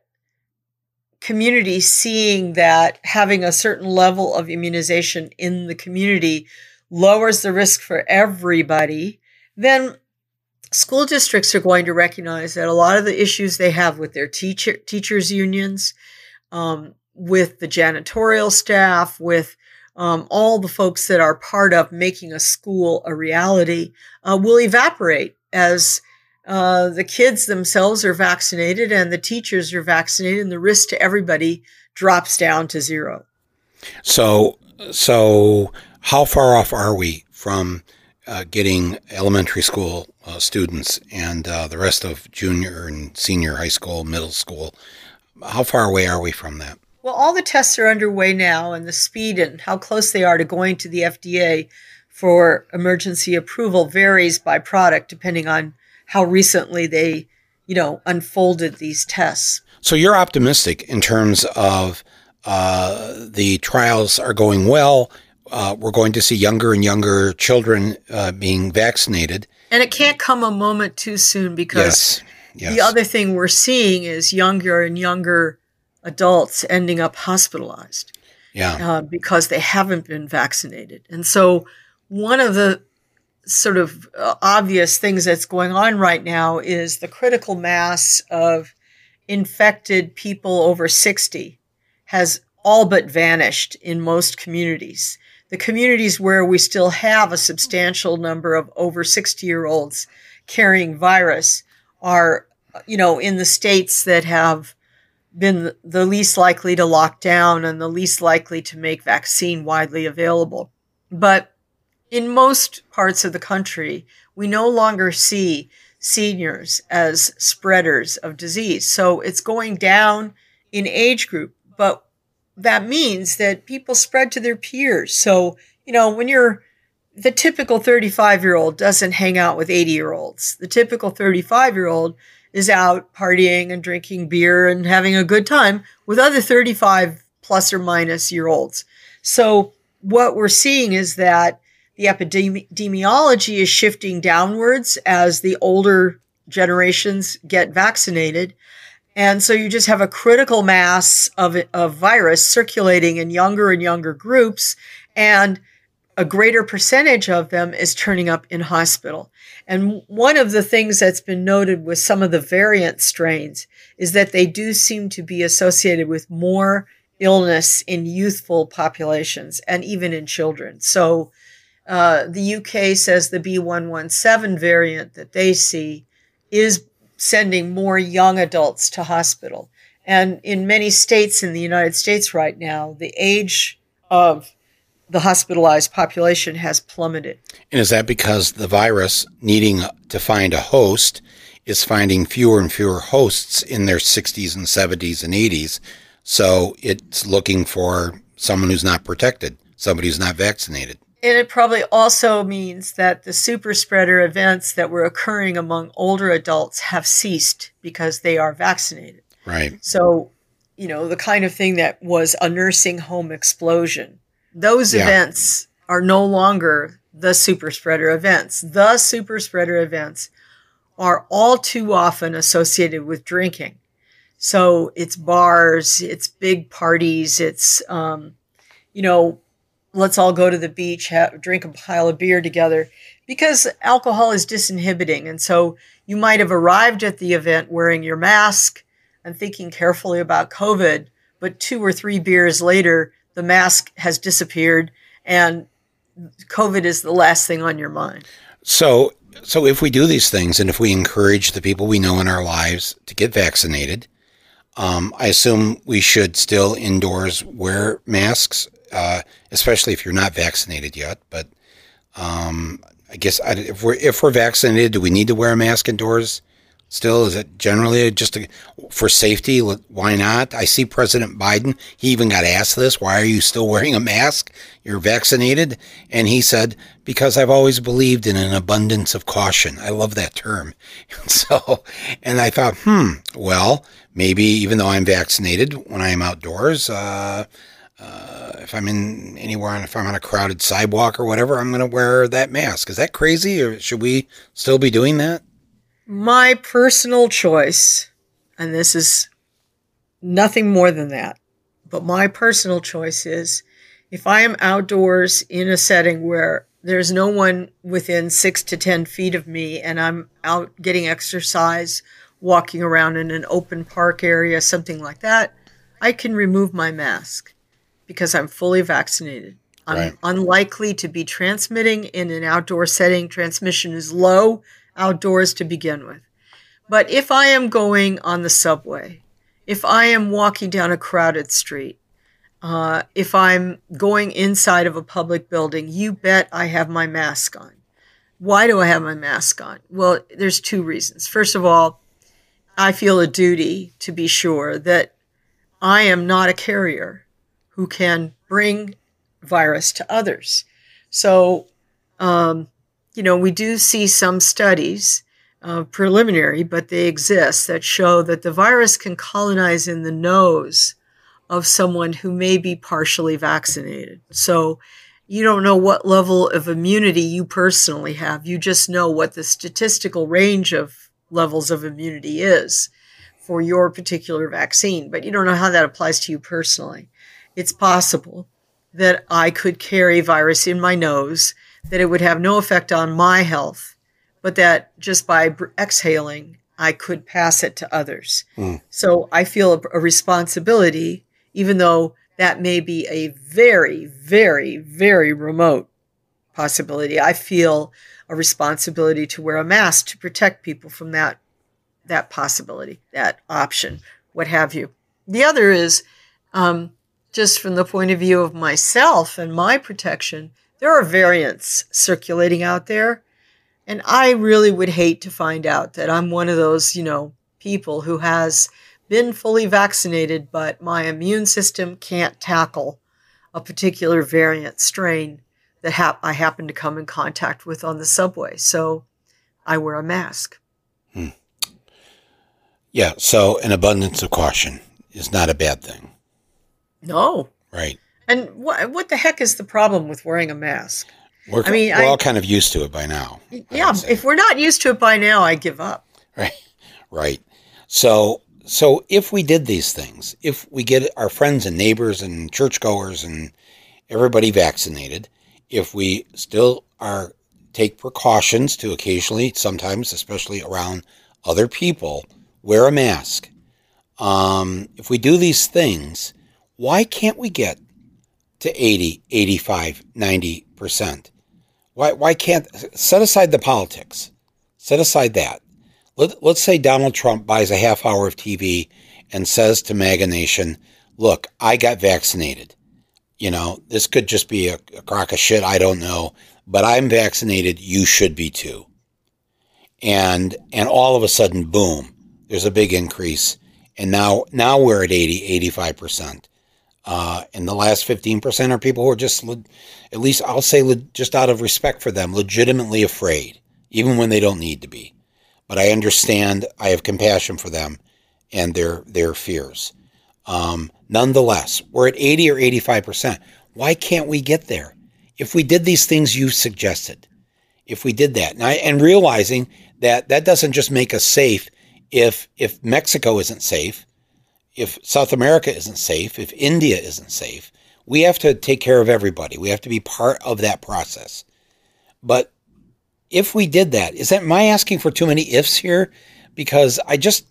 community seeing that having a certain level of immunization in the community lowers the risk for everybody, then school districts are going to recognize that a lot of the issues they have with their teacher teachers unions, um, with the janitorial staff, with um, all the folks that are part of making a school a reality, uh, will evaporate as uh, the kids themselves are vaccinated and the teachers are vaccinated, and the risk to everybody drops down to zero. So, so how far off are we from uh, getting elementary school uh, students and uh, the rest of junior and senior high school, middle school? How far away are we from that? Well, all the tests are underway now, and the speed and how close they are to going to the FDA for emergency approval varies by product depending on how recently they, you know, unfolded these tests. So you're optimistic in terms of uh, the trials are going well. Uh, we're going to see younger and younger children uh, being vaccinated. And it can't come a moment too soon because Yes. Yes. the other thing we're seeing is younger and younger adults ending up hospitalized. yeah. uh, because they haven't been vaccinated. And so, one of the sort of uh, obvious things that's going on right now is the critical mass of infected people over 60 has all but vanished in most communities. The communities where we still have a substantial number of over 60 year olds carrying virus are, you know, in the states that have been the least likely to lock down and the least likely to make vaccine widely available. But in most parts of the country, we no longer see seniors as spreaders of disease. So it's going down in age group, but that means that people spread to their peers. So, you know, when you're the typical 35 year old doesn't hang out with 80 year olds. The typical 35 year old is out partying and drinking beer and having a good time with other 35 plus or minus year olds. So what we're seeing is that the epidemiology is shifting downwards as the older generations get vaccinated. And so you just have a critical mass of, of virus circulating in younger and younger groups. And a greater percentage of them is turning up in hospital. And one of the things that's been noted with some of the variant strains is that they do seem to be associated with more illness in youthful populations and even in children. So uh, the UK says the B117 variant that they see is sending more young adults to hospital. And in many states in the United States right now, the age of the hospitalized population has plummeted. And is that because the virus needing to find a host is finding fewer and fewer hosts in their 60s and 70s and 80s? So it's looking for someone who's not protected, somebody who's not vaccinated. And it probably also means that the super spreader events that were occurring among older adults have ceased because they are vaccinated. Right. So, you know, the kind of thing that was a nursing home explosion, those Yeah. events are no longer the super spreader events. The super spreader events are all too often associated with drinking. So it's bars, it's big parties, it's, um, you know, let's all go to the beach, have, drink a pile of beer together because alcohol is disinhibiting. And so you might have arrived at the event wearing your mask and thinking carefully about COVID, but two or three beers later, the mask has disappeared and COVID is the last thing on your mind. So, so if we do these things and if we encourage the people we know in our lives to get vaccinated, um, I assume we should still indoors wear masks, uh, especially if you're not vaccinated yet. But um, I guess I, if we're if we're vaccinated, do we need to wear a mask indoors? Still, is it generally just for safety? Why not? I see President Biden. He even got asked this: Why are you still wearing a mask? You're vaccinated, and he said, "Because I've always believed in an abundance of caution." I love that term. And [LAUGHS] So, and I thought, hmm, well, maybe even though I'm vaccinated, when I am outdoors, uh, uh, if I'm in anywhere, if I'm on a crowded sidewalk or whatever, I'm going to wear that mask. Is that crazy, or should we still be doing that? My personal choice, and this is nothing more than that, but my personal choice is if I am outdoors in a setting where there's no one within six to 10 feet of me and I'm out getting exercise, walking around in an open park area, something like that, I can remove my mask because I'm fully vaccinated. I'm Right. unlikely to be transmitting in an outdoor setting. Transmission is low outdoors to begin with. But if I am going on the subway, if I am walking down a crowded street, uh, if I'm going inside of a public building, you bet I have my mask on. Why do I have my mask on? Well, there's two reasons. First of all, I feel a duty to be sure that I am not a carrier who can bring virus to others. So, um, you know, we do see some studies, uh, preliminary, but they exist, that show that the virus can colonize in the nose of someone who may be partially vaccinated. So you don't know what level of immunity you personally have. You just know what the statistical range of levels of immunity is for your particular vaccine, but you don't know how that applies to you personally. It's possible that I could carry virus in my nose, that it would have no effect on my health, but that just by exhaling, I could pass it to others. Mm. So I feel a, a responsibility, even though that may be a very, very, very remote possibility. I feel a responsibility to wear a mask to protect people from that that possibility, that option, what have you. The other is um, just from the point of view of myself and my protection. There are variants circulating out there, and I really would hate to find out that I'm one of those, you know, people who has been fully vaccinated, but my immune system can't tackle a particular variant strain that ha- I happen to come in contact with on the subway. So I wear a mask. Hmm. Yeah, so an abundance of caution is not a bad thing. No. Right. And what what the heck is the problem with wearing a mask? We're, I mean, we're I, all kind of used to it by now. Yeah, if we're not used to it by now, I give up. Right. Right. So so if we did these things, if we get our friends and neighbors and churchgoers and everybody vaccinated, if we still are take precautions to occasionally, sometimes, especially around other people, wear a mask. Um, if we do these things, why can't we get to 80, 85, 90%? Why, why can't, set aside the politics, set aside that. Let, let's say Donald Trump buys a half hour of TV and says to MAGA Nation, look, I got vaccinated. You know, this could just be a, a crock of shit. I don't know, but I'm vaccinated. You should be too. And, and all of a sudden, boom, there's a big increase. And now, now we're at 80, 85%. Uh, and the last 15% are people who are just, at least I'll say, just out of respect for them, legitimately afraid, even when they don't need to be but I understand. I have compassion for them and their their fears. Um, nonetheless, we're at 80 or 85 percent. Why can't we get there? If we did these things you suggested, if we did that, and, I, and realizing that that doesn't just make us safe. If if Mexico isn't safe, if South America isn't safe, if India isn't safe, we have to take care of everybody. We have to be part of that process. But if we did that, is that my asking for too many ifs here? Because I just,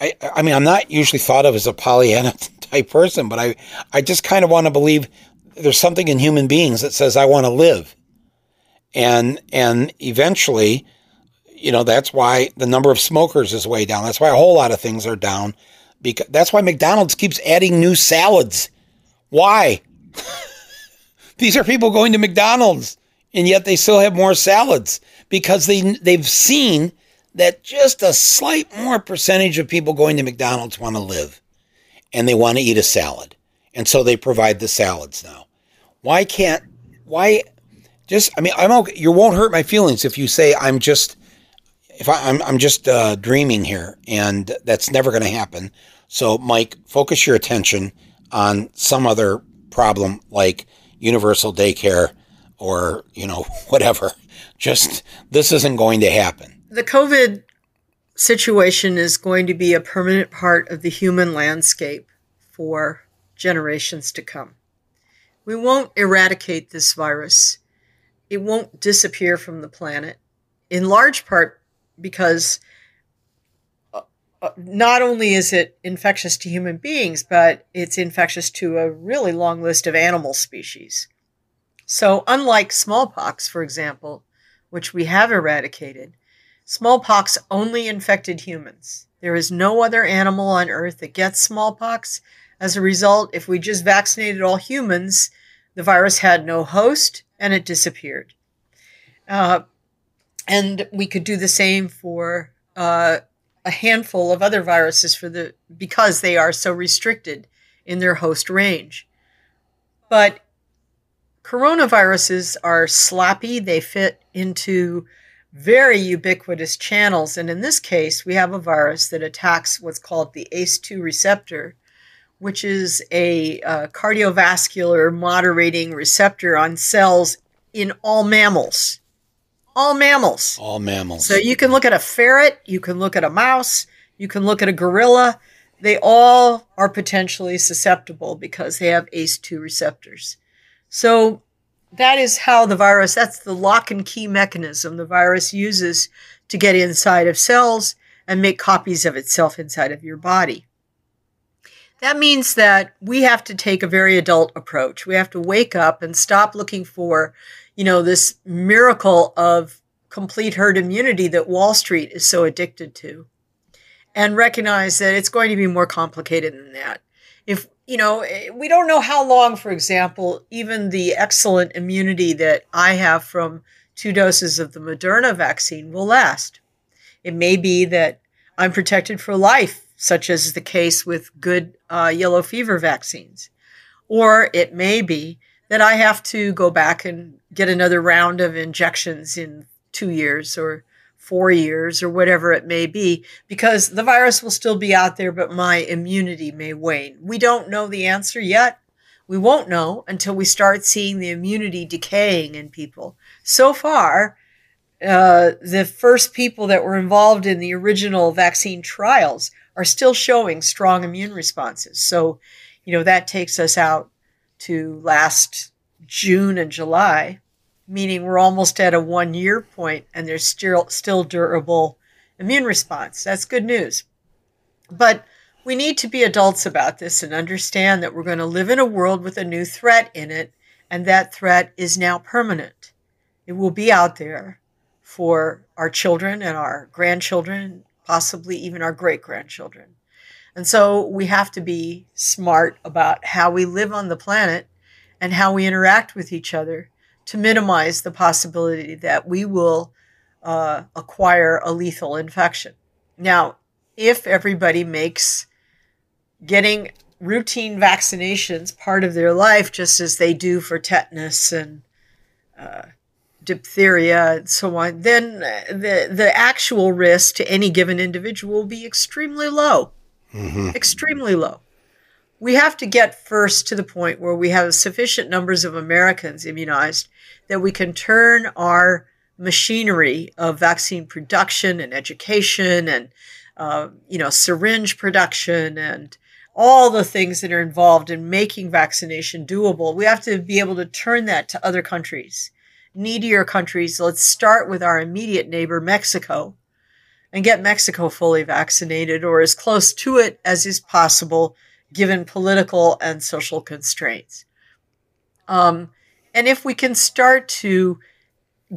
I, I mean, I'm not usually thought of as a Pollyanna type [LAUGHS] person, but I, I just kind of want to believe there's something in human beings that says I want to live, and and eventually, you know, that's why the number of smokers is way down. That's why a whole lot of things are down. Because that's why McDonald's keeps adding new salads. Why? [LAUGHS] These are people going to McDonald's and yet they still have more salads because they they've seen that just a slight more percentage of people going to McDonald's want to live and they want to eat a salad. And so they provide the salads now. Why can't why just I mean I'm okay you won't hurt my feelings if you say I'm just if I, am I'm, I'm just uh, dreaming here and that's never going to happen. So Mike, focus your attention on some other problem like universal daycare or, you know, [LAUGHS] whatever. Just this isn't going to happen. The COVID situation is going to be a permanent part of the human landscape for generations to come. We won't eradicate this virus. It won't disappear from the planet, in large part because uh, uh, not only is it infectious to human beings, but it's infectious to a really long list of animal species. So, unlike smallpox, for example, which we have eradicated, smallpox only infected humans. There is no other animal on earth that gets smallpox. As a result, if we just vaccinated all humans, the virus had no host and it disappeared. Uh, and we could do the same for uh, a handful of other viruses for the because they are so restricted in their host range. But Coronaviruses are sloppy, they fit into very ubiquitous channels. And in this case, we have a virus that attacks what's called the ACE2 receptor, which is a uh, cardiovascular moderating receptor on cells in all mammals. All mammals. All mammals. So you can look at a ferret, you can look at a mouse, you can look at a gorilla. They all are potentially susceptible because they have ACE2 receptors. So that is how the virus, that's the lock and key mechanism the virus uses to get inside of cells and make copies of itself inside of your body. That means that we have to take a very adult approach. We have to wake up and stop looking for, you know, this miracle of complete herd immunity that Wall Street is so addicted to and recognize that it's going to be more complicated than that. If, you know, we don't know how long, for example, even the excellent immunity that I have from two doses of the Moderna vaccine will last. It may be that I'm protected for life, such as the case with good uh, yellow fever vaccines. Or it may be that I have to go back and get another round of injections in two years or four years or whatever it may be, because the virus will still be out there, but my immunity may wane. We don't know the answer yet. We won't know until we start seeing the immunity decaying in people. So far, uh, the first people that were involved in the original vaccine trials are still showing strong immune responses. So, you know, that takes us out to last June and July meaning we're almost at a one year point and there's still still durable immune response. That's good news. But we need to be adults about this and understand that we're going to live in a world with a new threat in it, and that threat is now permanent. It will be out there for our children and our grandchildren, possibly even our great grandchildren. And so we have to be smart about how we live on the planet and how we interact with each other to minimize the possibility that we will uh, acquire a lethal infection. Now, if everybody makes getting routine vaccinations part of their life, just as they do for tetanus and uh, diphtheria and so on, then the the actual risk to any given individual will be extremely low, mm-hmm. extremely low. We have to get first to the point where we have sufficient numbers of Americans immunized that we can turn our machinery of vaccine production and education and uh, you know syringe production and all the things that are involved in making vaccination doable. We have to be able to turn that to other countries needier countries. Let's start with our immediate neighbor mexico and get mexico fully vaccinated or as close to it as is possible given political and social constraints. Um, and if we can start to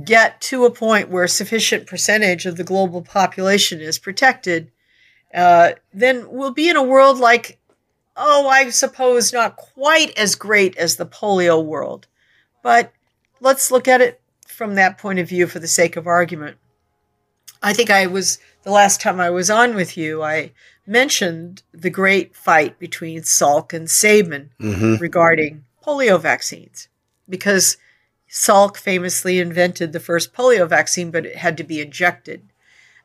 get to a point where a sufficient percentage of the global population is protected, uh, then we'll be in a world like, oh, I suppose not quite as great as the polio world. But let's look at it from that point of view for the sake of argument. I think I was, the last time I was on with you, I mentioned the great fight between Salk and Sabin mm-hmm. regarding polio vaccines because Salk famously invented the first polio vaccine, but it had to be injected.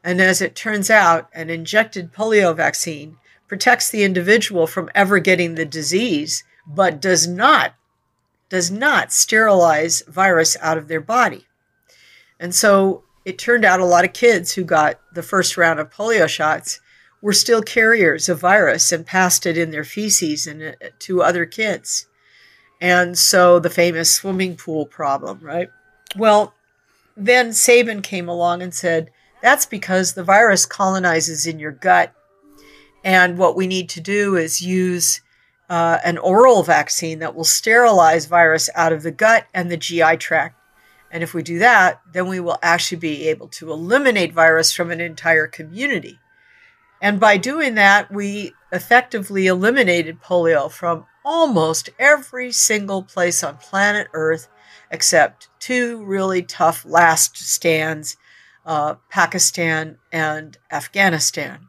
And as it turns out, an injected polio vaccine protects the individual from ever getting the disease, but does not does not sterilize virus out of their body. And so it turned out a lot of kids who got the first round of polio shots were still carriers of virus and passed it in their feces and uh, to other kids. And so the famous swimming pool problem, right? Well, then Sabin came along and said, that's because the virus colonizes in your gut. And what we need to do is use uh, an oral vaccine that will sterilize virus out of the gut and the GI tract. And if we do that, then we will actually be able to eliminate virus from an entire community. And by doing that, we effectively eliminated polio from almost every single place on planet Earth except two really tough last stands uh, Pakistan and Afghanistan.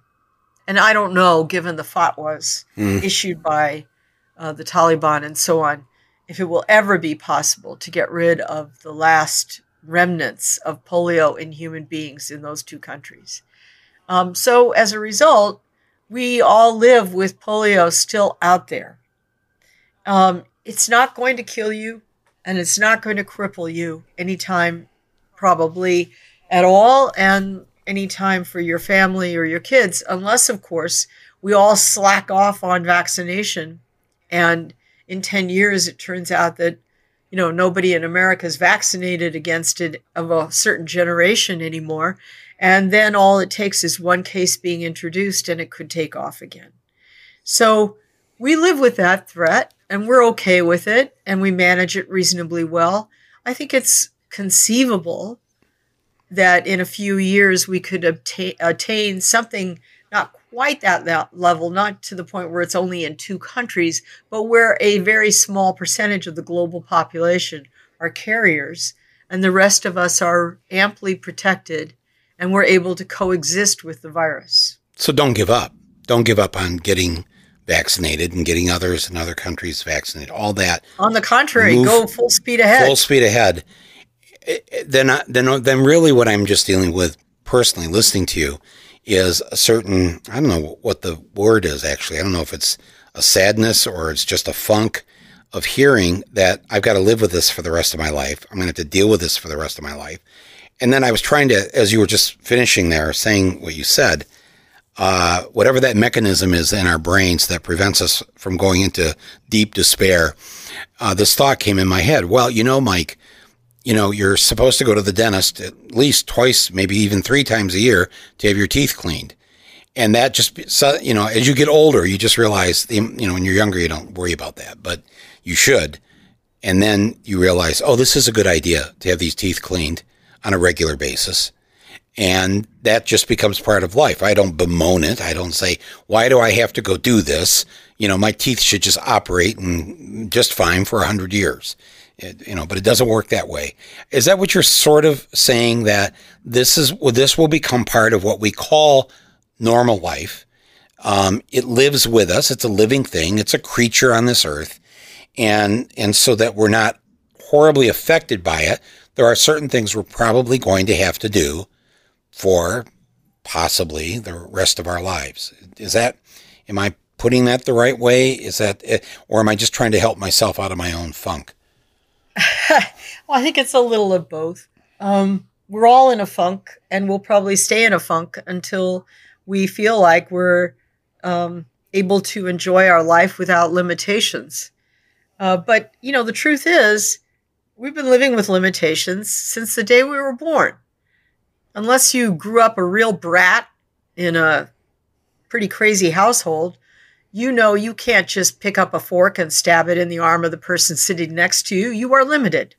And I don't know, given the fatwas mm. issued by uh, the Taliban and so on, if it will ever be possible to get rid of the last remnants of polio in human beings in those two countries. Um, so as a result, we all live with polio still out there. Um, it's not going to kill you and it's not going to cripple you anytime, probably at all, and anytime for your family or your kids, unless, of course, we all slack off on vaccination. And in 10 years, it turns out that you know nobody in america is vaccinated against it of a certain generation anymore. And then all it takes is one case being introduced and it could take off again. So we live with that threat and we're okay with it and we manage it reasonably well. I think it's conceivable that in a few years we could obtain, attain something not quite that level, not to the point where it's only in two countries, but where a very small percentage of the global population are carriers and the rest of us are amply protected and we're able to coexist with the virus. So don't give up. Don't give up on getting vaccinated and getting others in other countries vaccinated. All that. On the contrary, go full speed ahead. Full speed ahead. Eh, eh, then, then, then, really, what I'm just dealing with personally, listening to you, is a certain, I don't know what the word is actually. I don't know if it's a sadness or it's just a funk of hearing that I've got to live with this for the rest of my life. I'm going to have to deal with this for the rest of my life. And then I was trying to, as you were just finishing there, saying what you said, uh, whatever that mechanism is in our brains that prevents us from going into deep despair, uh, this thought came in my head. Well, you know, Mike, you know, you're supposed to go to the dentist at least twice, maybe even three times a year to have your teeth cleaned. And that just, you know, as you get older, you just realize, you know, when you're younger, you don't worry about that, but you should. And then you realize, oh, this is a good idea to have these teeth cleaned on a regular basis. And that just becomes part of life. I don't bemoan it. I don't say, why do I have to go do this? You know, my teeth should just operate and just fine for a hundred years. It, you know, but it doesn't work that way. Is that what you're sort of saying that this is well, this will become part of what we call normal life? Um, it lives with us. It's a living thing. It's a creature on this earth, and and so that we're not horribly affected by it. There are certain things we're probably going to have to do for possibly the rest of our lives. Is that? Am I putting that the right way? Is that, eh, or am I just trying to help myself out of my own funk? Well, I think it's a little of both. Um, we're all in a funk, and we'll probably stay in a funk until we feel like we're um, able to enjoy our life without limitations. Uh, but, you know, the truth is, we've been living with limitations since the day we were born. Unless you grew up a real brat in a pretty crazy household, you know you can't just pick up a fork and stab it in the arm of the person sitting next to you. You are limited.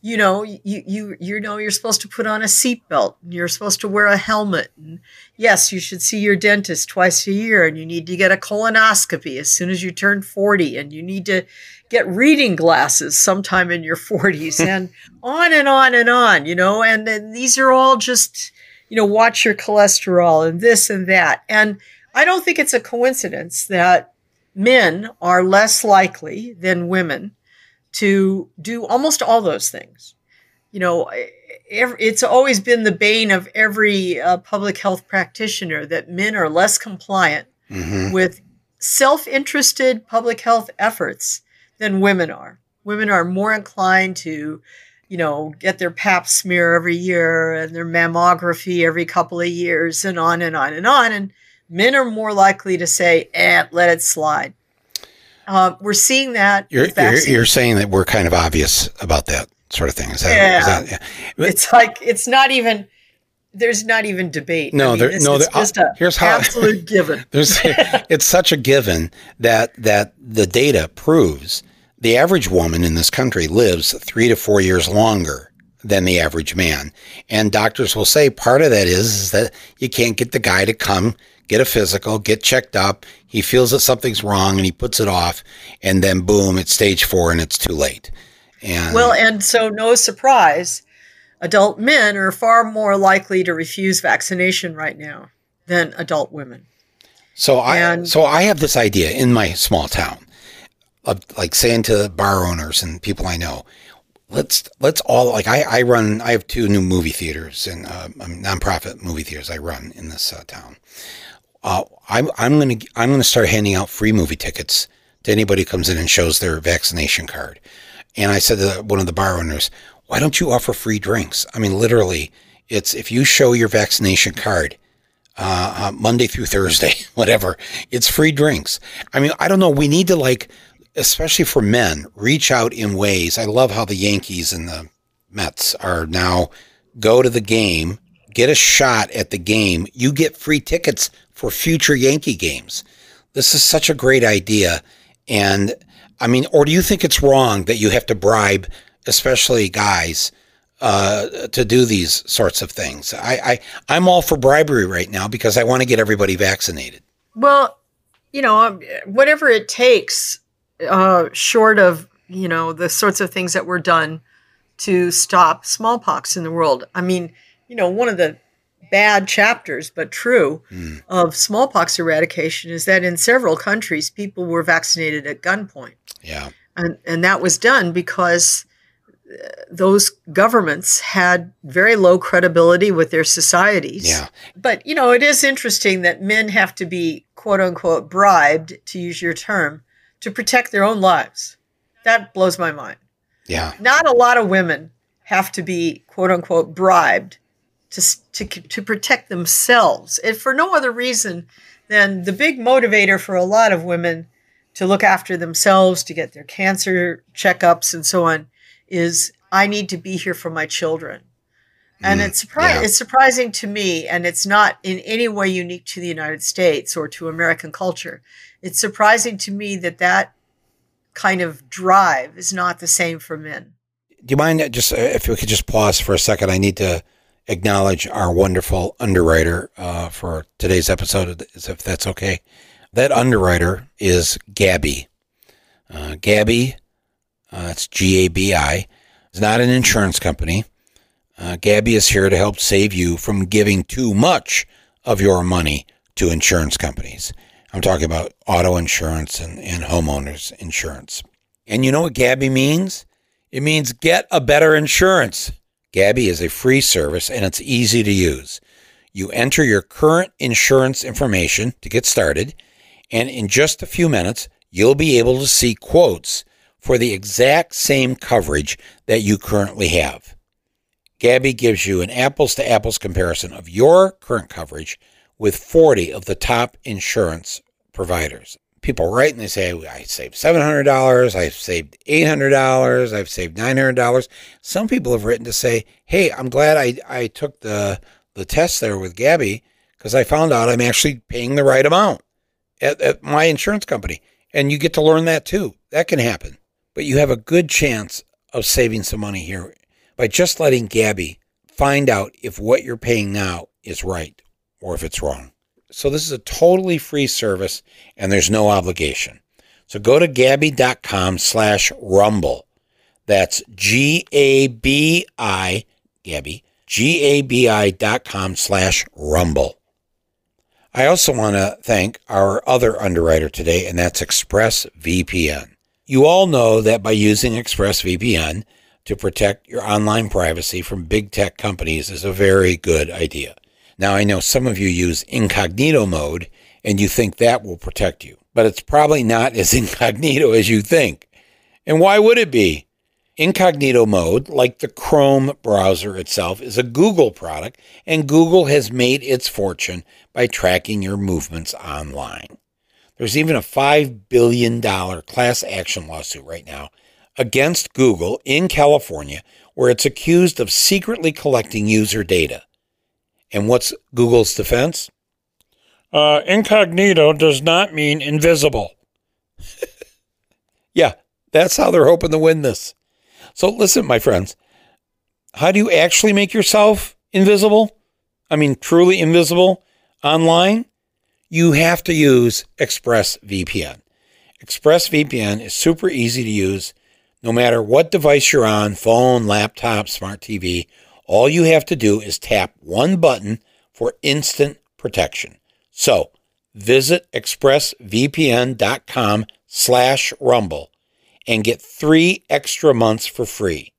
You know, you you you know you're supposed to put on a seatbelt. And you're supposed to wear a helmet. And yes, you should see your dentist twice a year, and you need to get a colonoscopy as soon as you turn 40, and you need to get reading glasses sometime in your 40s, [LAUGHS] and on and on and on. You know, and, and these are all just you know watch your cholesterol and this and that and I don't think it's a coincidence that men are less likely than women to do almost all those things. You know, it's always been the bane of every uh, public health practitioner that men are less compliant mm-hmm. with self interested public health efforts than women are. Women are more inclined to, you know, get their pap smear every year and their mammography every couple of years and on and on and on. And men are more likely to say, eh, let it slide. Uh, we're seeing that. You're, you're, you're, saying that we're kind of obvious about that sort of thing. Is that, yeah. Is that, yeah. But, it's like, it's not even, there's not even debate. No, I mean, there, this, no, there, just a here's how absolute [LAUGHS] given. there's, [LAUGHS] it's such a given that, that the data proves the average woman in this country lives three to four years longer than the average man. And doctors will say part of that is, is that you can't get the guy to come get a physical, get checked up. He feels that something's wrong and he puts it off, and then boom, it's stage four and it's too late. And well, and so no surprise, adult men are far more likely to refuse vaccination right now than adult women. So I so I have this idea in my small town of like saying to bar owners and people I know, let's let's all like I, I run I have two new movie theaters and uh, nonprofit movie theaters I run in this uh, town, uh, I'm I'm gonna I'm gonna start handing out free movie tickets to anybody who comes in and shows their vaccination card. And I said to one of the bar owners, "Why don't you offer free drinks?" I mean, literally, it's if you show your vaccination card. Uh, uh, Monday through Thursday, [LAUGHS] whatever. It's free drinks. I mean, I don't know. We need to like, especially for men, reach out in ways. I love how the Yankees and the Mets are now go to the game, get a shot at the game. You get free tickets for future Yankee games. This is such a great idea. And I mean, or do you think it's wrong that you have to bribe, especially guys, uh, to do these sorts of things? I, I, I'm all for bribery right now because I want to get everybody vaccinated. Well, you know, um, whatever it takes, uh, short of, you know, the sorts of things that were done to stop smallpox in the world. I mean, you know, one of the bad chapters, but true, mm. of smallpox eradication is that in several countries, people were vaccinated at gunpoint. Yeah. And, and that was done because uh, those governments had very low credibility with their societies. Yeah. But, you know, it is interesting that men have to be, quote unquote, bribed, to use your term, to protect their own lives. That blows my mind. Yeah. Not a lot of women have to be, quote unquote, bribed to, to, to protect themselves, and for no other reason than the big motivator for a lot of women to look after themselves, to get their cancer checkups and so on, is I need to be here for my children. And mm, it's, surpri- yeah. it's surprising to me, and it's not in any way unique to the United States or to American culture. It's surprising to me that that kind of drive is not the same for men. Do you mind just uh, if we could just pause for a second? I need to acknowledge our wonderful underwriter uh, for today's episode, if that's okay. That underwriter is Gabi. Uh, Gabi, uh, it's G A B I, is not an insurance company. Uh, Gabi is here to help save you from giving too much of your money to insurance companies. I'm talking about auto insurance and, and homeowners insurance. And you know what Gabi means? It means get a better insurance. Gabi is a free service and it's easy to use. You enter your current insurance information to get started, and in just a few minutes, you'll be able to see quotes for the exact same coverage that you currently have. Gabi gives you an apples to apples comparison of your current coverage with 40 of the top insurance providers. People write and they say, I saved $700, I've saved $800, I've saved $900. Some people have written to say, hey, I'm glad I, I took the, the test there with Gabi because I found out I'm actually paying the right amount at, at my insurance company. And you get to learn that too. That can happen. But you have a good chance of saving some money here by just letting Gabi find out if what you're paying now is right or if it's wrong. So this is a totally free service and there's no obligation. So go to gabi.com slash rumble. That's G A B I, Gabi, G A B I dot com slash rumble. I also want to thank our other underwriter today, and that's ExpressVPN. You all know that by using ExpressVPN to protect your online privacy from big tech companies is a very good idea. Now, I know some of you use incognito mode and you think that will protect you, but it's probably not as [LAUGHS] incognito as you think. And why would it be? Incognito mode, like the Chrome browser itself, is a Google product, and Google has made its fortune by tracking your movements online. There's even a $5 billion class action lawsuit right now against Google in California, where it's accused of secretly collecting user data. And what's Google's defense? Uh, incognito does not mean invisible. [LAUGHS] yeah, that's how they're hoping to win this. So listen, my friends, how do you actually make yourself invisible? I mean, truly invisible online? You have to use ExpressVPN. ExpressVPN is super easy to use no matter what device you're on phone, laptop, smart TV all you have to do is tap one button for instant protection. So visit expressvpn.com slash rumble and get three extra months for free.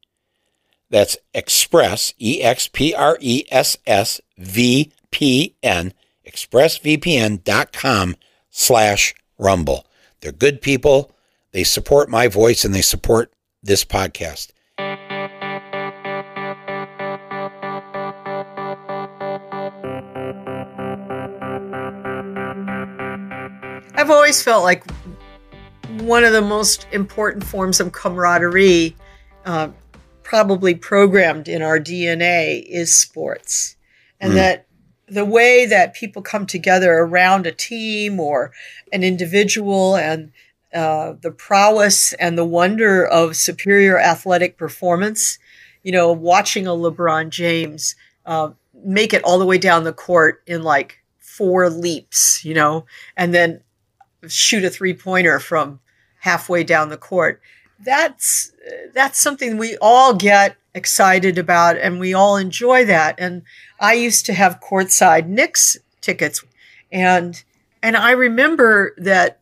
That's express, E-X-P-R-E-S-S, V-P-N, expressvpn.com slash rumble. They're good people. They support my voice and they support this podcast. Always felt like one of the most important forms of camaraderie, uh, probably programmed in our DNA, is sports. And Mm. that the way that people come together around a team or an individual and uh, the prowess and the wonder of superior athletic performance, you know, watching a LeBron James uh, make it all the way down the court in like four leaps, you know, and then shoot a three pointer from halfway down the court. That's that's something we all get excited about, and we all enjoy that. And I used to have courtside Knicks tickets, and and I remember that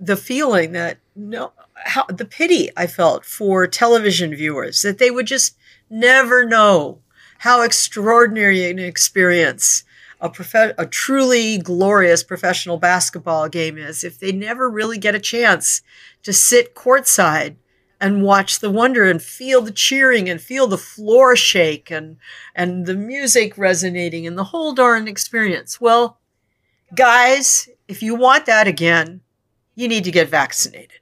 the feeling that no how the pity I felt for television viewers that they would just never know how extraordinary an experience a, prof- a truly glorious professional basketball game is if they never really get a chance to sit courtside and watch the wonder and feel the cheering and feel the floor shake and and the music resonating and the whole darn experience. Well, guys, if you want that again, you need to get vaccinated.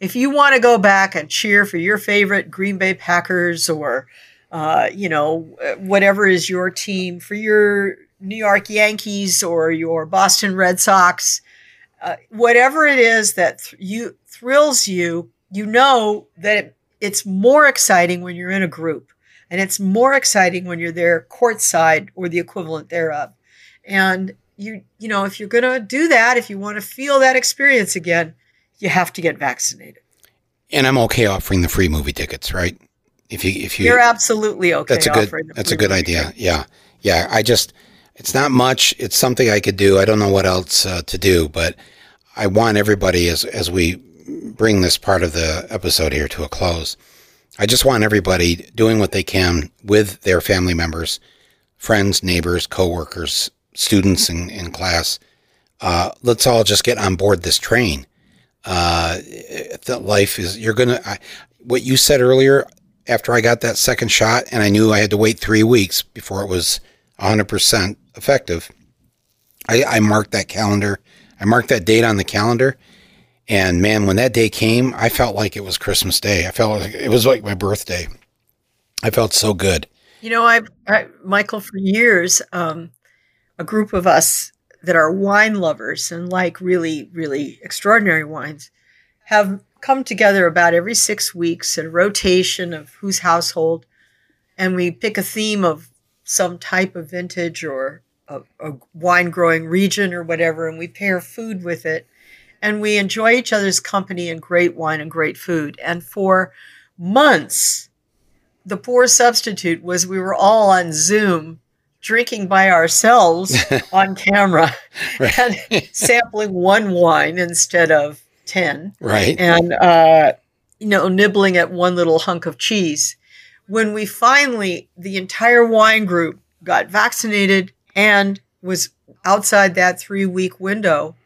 If you want to go back and cheer for your favorite Green Bay Packers or uh, you know, whatever is your team for your New York Yankees or your Boston Red Sox, uh, whatever it is that th- you thrills you, you know that it, it's more exciting when you're in a group, and it's more exciting when you're there courtside or the equivalent thereof. And you, you know, if you're going to do that, if you want to feel that experience again, you have to get vaccinated. And I'm okay offering the free movie tickets, right? If you if you You're absolutely okay. that's a good that's a good idea. Yeah. Yeah, I just it's not much. It's something I could do. I don't know what else uh, to do, but I want everybody as as we bring this part of the episode here to a close. I just want everybody doing what they can with their family members, friends, neighbors, coworkers, students in, in class. Uh, let's all just get on board this train. Uh, life is you're gonna. What you said earlier, after I got that second shot, and I knew I had to wait three weeks before it was 100% effective. I, I marked that calendar. I marked that date on the calendar. And man, when that day came, I felt like it was Christmas Day. I felt like it was like my birthday. I felt so good. You know, I, I Michael, for years, um, a group of us that are wine lovers and like really, really extraordinary wines have come together about every six weeks in a rotation of whose household, and we pick a theme of some type of vintage or a, a wine growing region or whatever, and we pair food with it. And we enjoy each other's company and great wine and great food. And for months, the poor substitute was we were all on Zoom drinking by ourselves [LAUGHS] on camera [LAUGHS] and sampling one wine instead of 10 Right. and uh, you know nibbling at one little hunk of cheese when we finally the entire wine group got vaccinated and was outside that three week window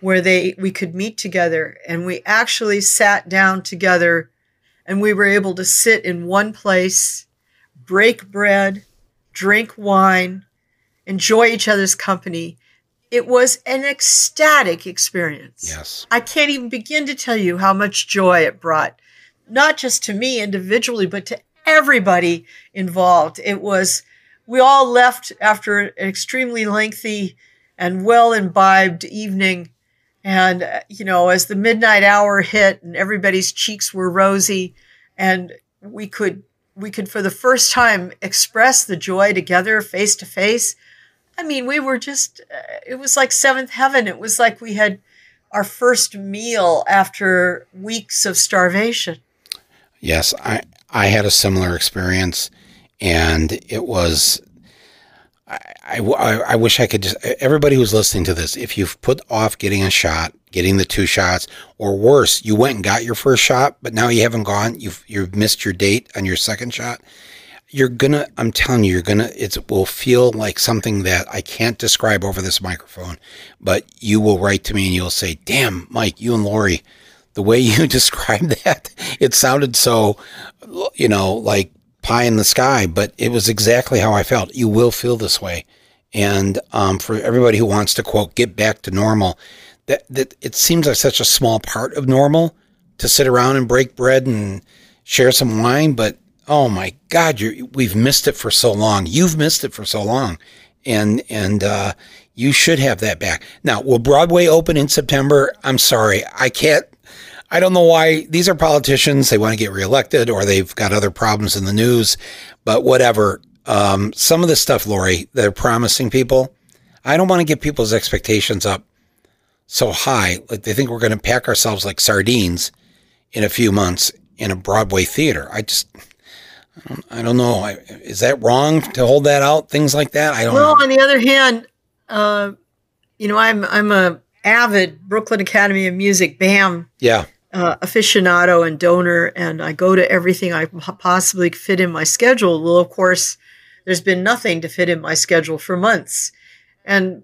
where they we could meet together and we actually sat down together and we were able to sit in one place break bread drink wine enjoy each other's company it was an ecstatic experience Yes. I can't even begin to tell you how much joy it brought, not just to me individually, but to everybody involved. It was, we all left after an extremely lengthy and well imbibed evening. And, uh, you know, as the midnight hour hit and everybody's cheeks were rosy and we could, we could for the first time express the joy together face to face. I mean, we were just, uh, it was like seventh heaven. It was like we had our first meal after weeks of starvation. Yes, I I had a similar experience, and it was. I, I, I wish I could just everybody who's listening to this, if you've put off getting a shot, getting the two shots, or worse, you went and got your first shot, but now you haven't gone, you've you've missed your date on your second shot. you're gonna i'm telling you you're gonna it will feel like something that i can't describe over this microphone but you will write to me and you'll say damn mike you and laurie the way [LAUGHS] you described that it sounded so you know like pie in the sky but it was exactly how i felt you will feel this way and um, for everybody who wants to quote get back to normal that, that it seems like such a small part of normal to sit around and break bread and share some wine but oh my God, we've missed it for so long. You've missed it for so long. And, and, uh, you should have that back. Now, will Broadway open in September? I'm sorry. I can't, I don't know why these are politicians. They want to get reelected or they've got other problems in the news, but whatever. Um, some of the stuff, Laurie, they're promising people. I don't want to get people's expectations up so high. Like they think we're going to pack ourselves like sardines in a few months in a Broadway theater. I just, I don't, I don't know. I, is that wrong to hold that out? Things like that? I don't well, know. on the other hand, uh, you know, I'm I'm a avid Brooklyn Academy of Music BAM yeah uh, aficionado and donor, and I go to everything I possibly fit in my schedule. Well, of course, there's been nothing to fit in my schedule for months, and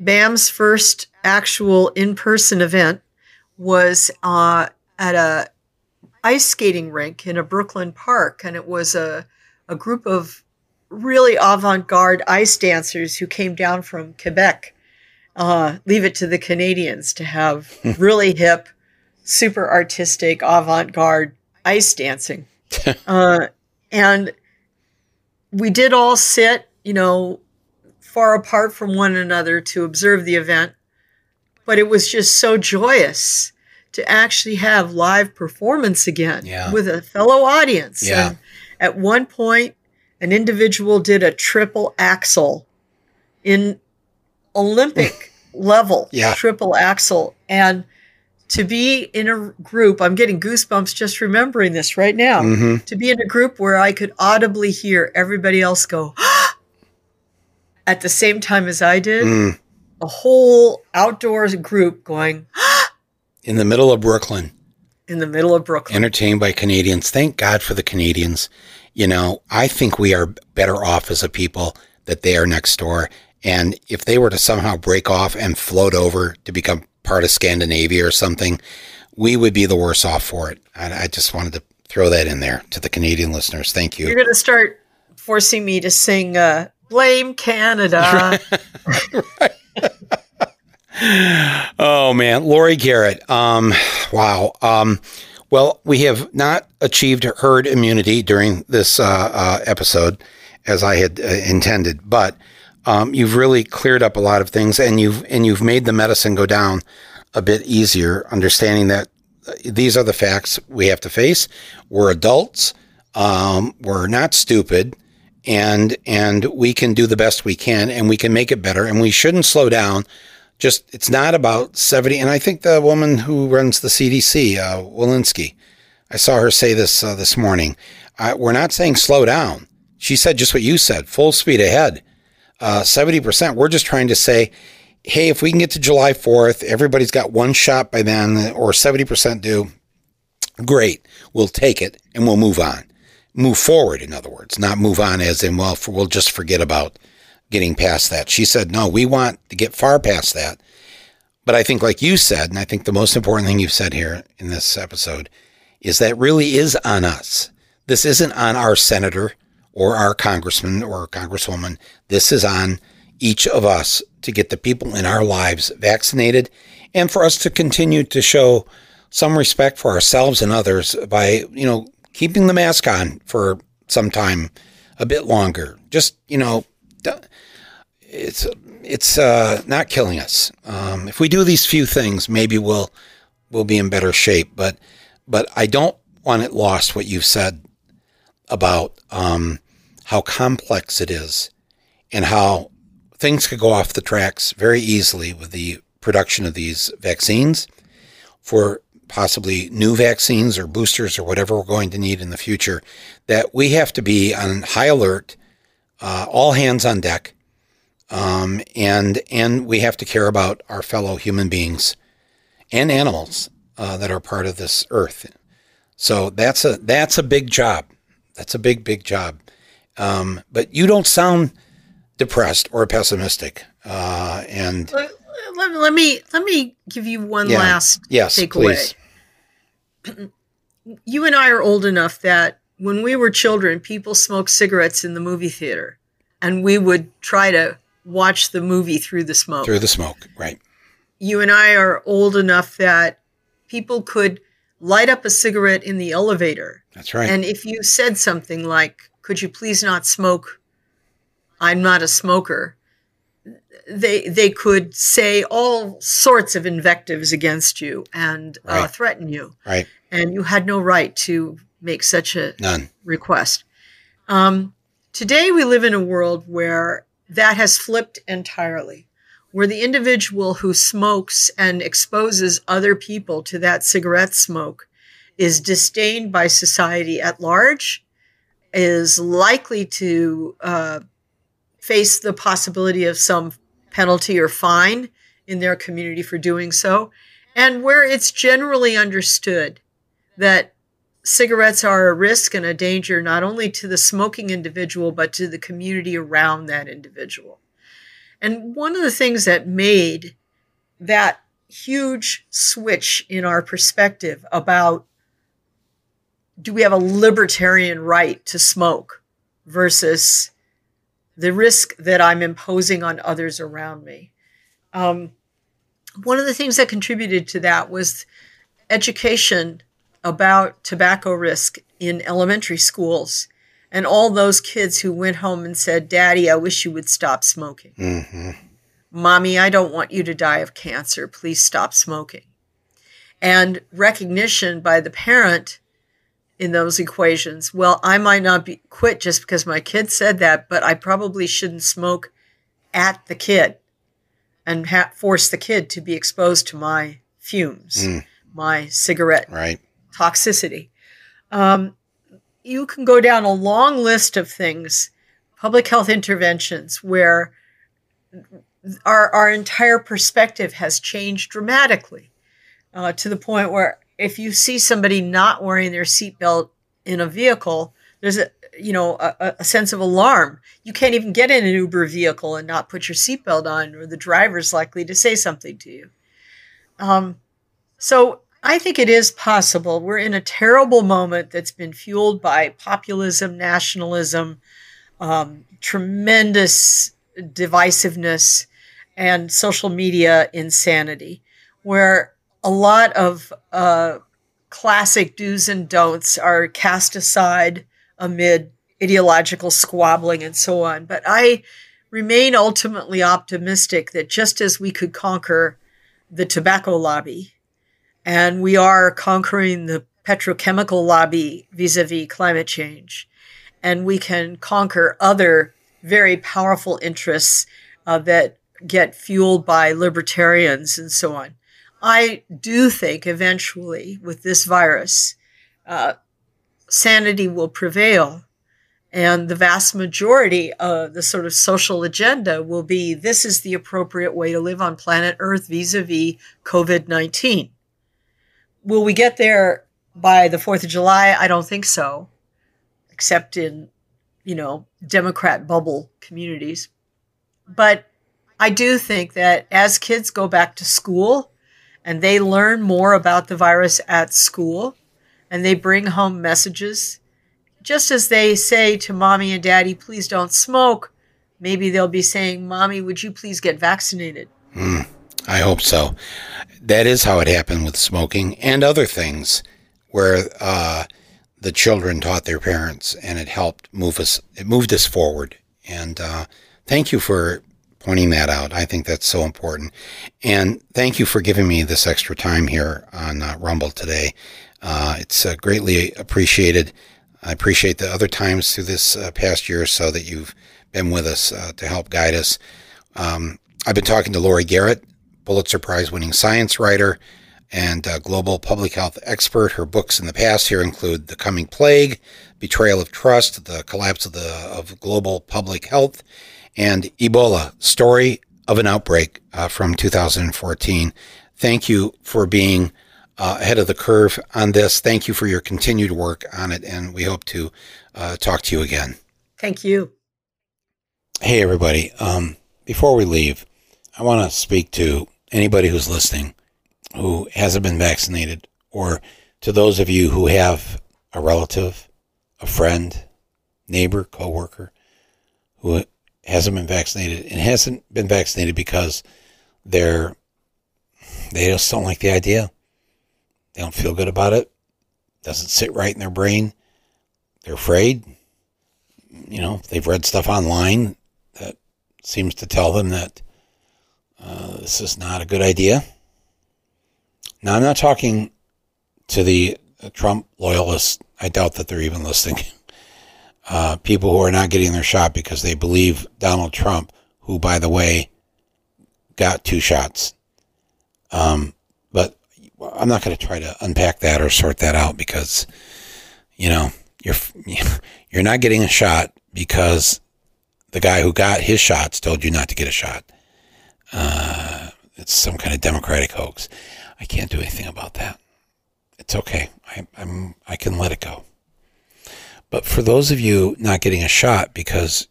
BAM's first actual in-person event was uh, at a ice skating rink in a Brooklyn park, and it was a a group of really avant-garde ice dancers who came down from Quebec. Uh, leave it to the Canadians to have [LAUGHS] really hip, super artistic, avant-garde ice dancing, [LAUGHS] uh, and we did all sit, you know, far apart from one another to observe the event. But it was just so joyous to actually have live performance again yeah. with a fellow audience. Yeah. And at one point, an individual did a triple axel in Olympic [LAUGHS] level yeah. triple axel. And to be in a group, I'm getting goosebumps just remembering this right now. Mm-hmm. To be in a group where I could audibly hear everybody else go [GASPS] at the same time as I did, Mm. a whole outdoors group going [GASPS] In the middle of Brooklyn, in the middle of Brooklyn. entertained by Canadians. Thank God for the Canadians. You know, I think we are better off as a people that they are next door. And if they were to somehow break off and float over to become part of Scandinavia or something, we would be the worse off for it. I, I just wanted to throw that in there to the Canadian listeners. Thank you. You're going to start forcing me to sing uh, Blame Canada. [LAUGHS] [LAUGHS] Oh man, Laurie Garrett. Um, wow. Um, well, we have not achieved herd immunity during this uh, uh, episode as I had uh, intended, but um, you've really cleared up a lot of things, and you've and you've made the medicine go down a bit easier. Understanding that these are the facts we have to face. We're adults. Um, we're not stupid and and we can do the best we can and we can make it better and we shouldn't slow down just it's not about 70 and i think the woman who runs the cdc uh, walensky i saw her say this uh, this morning uh, we're not saying slow down she said just what you said full speed ahead uh, 70% we're just trying to say hey if we can get to july 4th everybody's got one shot by then or 70% do great. We'll take it and we'll move on. Move forward in other words not move on as in well we'll just forget about getting past that. She said no we want to get far past that. But i think like you said and i think the most important thing you've said here in this episode is that really is on us. This isn't on our senator or our congressman or congresswoman this is on each of us to get the people in our lives vaccinated and for us to continue to show some respect for ourselves and others by you know keeping the mask on for some time, a bit longer. Just you know, it's it's uh, not killing us. Um, if we do these few things, maybe we'll we'll be in better shape. But but I don't want it lost what you've said about um, how complex it is and how things could go off the tracks very easily with the production of these vaccines for possibly new vaccines or boosters or whatever we're going to need in the future, that we have to be on high alert, uh, all hands on deck, um, and and we have to care about our fellow human beings and animals uh, that are part of this earth. So that's a that's a big job. That's a big big job. Um, but you don't sound depressed or pessimistic. Uh, and Let, let, let me let me give you one Yeah. last yes, takeaway. please. [CLEARS THROAT] You and I are old enough that when we were children, people smoked cigarettes in the movie theater, and we would try to watch the movie through the smoke. Through the smoke, right? you and I are old enough that people could light up a cigarette in the elevator. That's right. And if you said something like, Could you please not smoke? I'm not a smoker. They, they could say all sorts of invectives against you and uh, threaten you. right. And you had no right to make such a None. request. Um, today, we live in a world where that has flipped entirely, where the individual who smokes and exposes other people to that cigarette smoke is disdained by society at large, is likely to uh, face the possibility of some penalty or fine in their community for doing so, and where it's generally understood that cigarettes are a risk and a danger not only to the smoking individual, but to the community around that individual. And one of the things that made that huge switch in our perspective about do we have a libertarian right to smoke versus the risk that I'm imposing on others around me. Um, one of the things that contributed to that was education about tobacco risk in elementary schools and all those kids who went home and said, Daddy, I wish you would stop smoking. hmm Mommy, I don't want you to die of cancer. Please stop smoking. And recognition by the parent in those equations. Well, I might not be quit just because my kid said that, but I probably shouldn't smoke at the kid and ha- force the kid to be exposed to my fumes, Mm. my cigarette Right. toxicity. Um, you can go down a long list of things, public health interventions, where our, our entire perspective has changed dramatically uh, to the point where if you see somebody not wearing their seatbelt in a vehicle, there's a you know a, a sense of alarm. You can't even get in an Uber vehicle and not put your seatbelt on, or the driver's likely to say something to you. Um, so I think it is possible. We're in a terrible moment that's been fueled by populism, nationalism, um, tremendous divisiveness, and social media insanity, where a lot of uh, classic do's and don'ts are cast aside amid ideological squabbling and so on. But I remain ultimately optimistic that just as we could conquer the tobacco lobby, and we are conquering the petrochemical lobby vis a vis climate change. And we can conquer other very powerful interests uh, that get fueled by libertarians and so on. I do think eventually with this virus, uh, sanity will prevail. And the vast majority of the sort of social agenda will be this is the appropriate way to live on planet Earth vis a vis COVID 19 will we get there by the 4th of July? I don't think so, except in, you know, Democrat bubble communities. But I do think that as kids go back to school and they learn more about the virus at school and they bring home messages, just as they say to mommy and daddy, please don't smoke, maybe they'll be saying, Mommy, would you please get vaccinated? I hope so. That is how it happened with smoking and other things, where uh, the children taught their parents, and it helped move us. It moved us forward. And uh, thank you for pointing that out. I think that's so important. And thank you for giving me this extra time here on uh, Rumble today. Uh, it's uh, greatly appreciated. I appreciate the other times through this uh, past year or so that you've been with us uh, to help guide us. Um, I've been talking to Laurie Garrett, Pulitzer Prize winning science writer and uh, global public health expert. Her books in the past here include The Coming Plague, Betrayal of Trust, The Collapse of, the, of Global Public Health, and Ebola, Story of an Outbreak uh, from 2014. Thank you for being uh, ahead of the curve on this. Thank you for your continued work on it, and we hope to uh, talk to you again. Thank you. Hey, everybody. Um, before we leave, I want to speak to anybody who's listening who hasn't been vaccinated, or to those of you who have a relative, a friend, neighbor, coworker who hasn't been vaccinated and hasn't been vaccinated because they're they just don't like the idea. They don't feel good about it. Doesn't sit right in their brain. They're afraid. You know, they've read stuff online that seems to tell them that uh, this is not a good idea. Now, I'm not talking to the Trump loyalists. I doubt that they're even listening. [LAUGHS] Uh, people who are not getting their shot because they believe Donald Trump, who, by the way, got two shots. Um, but I'm not going to try to unpack that or sort that out because, you know, you're [LAUGHS] you're not getting a shot because the guy who got his shots told you not to get a shot. Uh, it's some kind of democratic hoax. I can't do anything about that. It's okay. I, I'm I can let it go. But for those of you not getting a shot because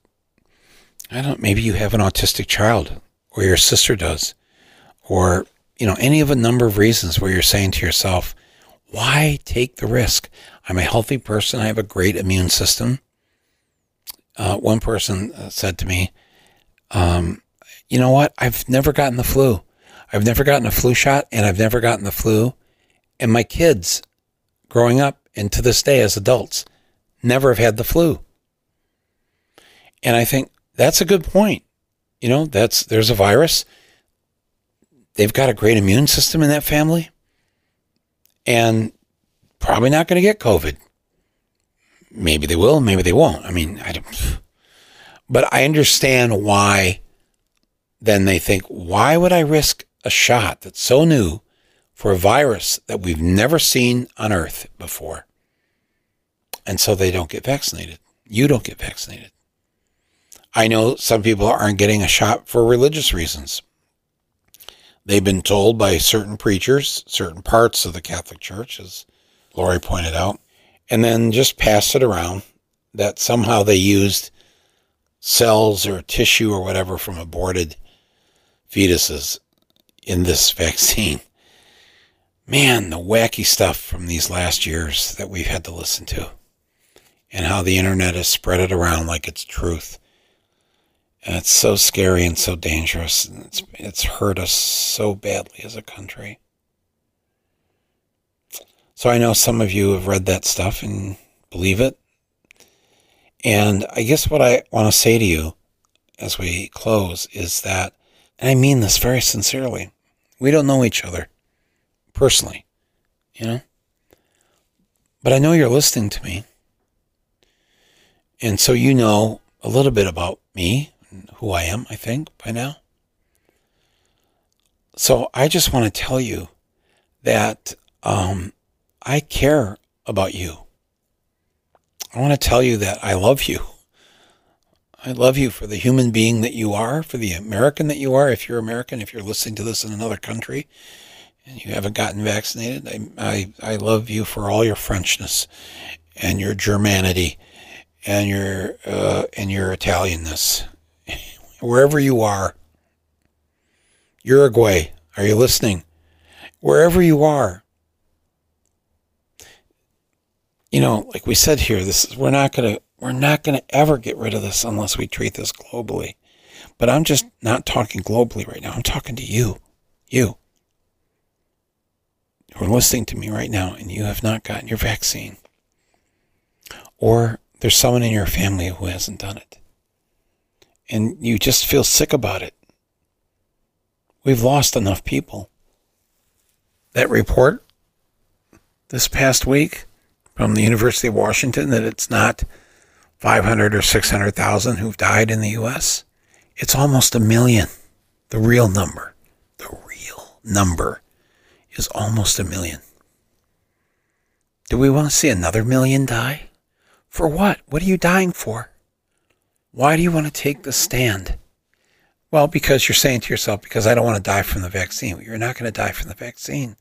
I don't maybe you have an autistic child or your sister does or you know any of a number of reasons where you're saying to yourself, why take the risk? I'm a healthy person. I have a great immune system. Uh, one person uh, said to me, um, you know what? I've never gotten the flu. I've never gotten a flu shot and I've never gotten the flu. And my kids growing up and to this day as adults never have had the flu. And I think that's a good point. You know, that's there's a virus. They've got a great immune system in that family. And probably not going to get COVID. Maybe they will, maybe they won't. I mean, I don't but I understand why then they think, why would I risk a shot that's so new for a virus that we've never seen on Earth before? And so they don't get vaccinated. You don't get vaccinated. I know some people aren't getting a shot for religious reasons. They've been told by certain preachers, certain parts of the Catholic Church, as Laurie pointed out, and then just pass it around that somehow they used cells or tissue or whatever from aborted fetuses in this [LAUGHS] vaccine. Man, the wacky stuff from these last years that we've had to listen to, and how the internet has spread it around like it's truth. And it's so scary and so dangerous, and it's, it's hurt us so badly as a country. So I know some of you have read that stuff and believe it. And I guess what I want to say to you as we close is that and I mean this very sincerely. We don't know each other personally, you know? But I know you're listening to me. And so you know a little bit about me who I am, I think, by now. So I just want to tell you that um, I care about you. I want to tell you that I love you. I love you for the human being that you are, for the American that you are. If you're American, if you're listening to this in another country and you haven't gotten vaccinated, I, I, I love you for all your Frenchness and your Germanity and your uh, and your Italianness. [LAUGHS] Wherever you are, Uruguay, are you listening? Wherever you are, you know, like we said here, this is we're not gonna we're not going to ever get rid of this unless we treat this globally. But I'm just not talking globally right now. I'm talking to you. You. You're listening to me right now and you have not gotten your vaccine. Or there's someone in your family who hasn't done it. And you just feel sick about it. We've lost enough people. That report this past week from the University of Washington that it's not 500 or 600,000 who've died in the US. It's almost a million. The real number, the real number is almost a million. Do we want to see another million die? For what? What are you dying for? Why do you want to take the stand? Well, because you're saying to yourself, because I don't want to die from the vaccine. You're not going to die from the vaccine.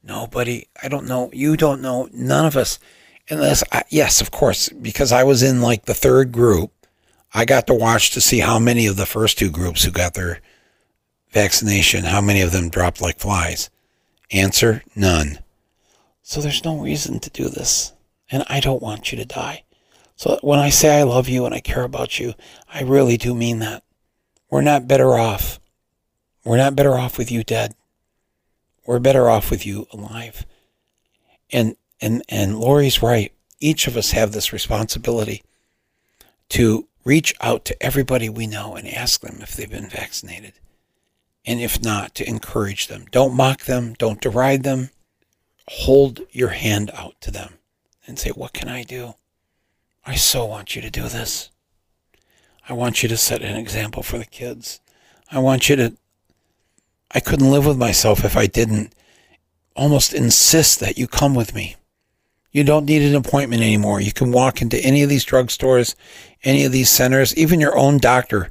Nobody, I don't know, you don't know, none of us And this, I, yes, of course, because I was in like the third group, I got to watch to see how many of the first two groups who got their vaccination, how many of them dropped like flies. Answer none. So there's no reason to do this. And I don't want you to die. So when I say I love you and I care about you, I really do mean that. We're not better off. We're not better off with you dead. We're better off with you alive. And and and Laurie's right. Each of us have this responsibility to reach out to everybody we know and ask them if they've been vaccinated. And if not, to encourage them. Don't mock them, don't deride them. Hold your hand out to them and say, What can I do? I so want you to do this. I want you to set an example for the kids. I want you to. I couldn't live with myself if I didn't almost insist that you come with me. You don't need an appointment anymore. You can walk into any of these drugstores, any of these centers, even your own doctor.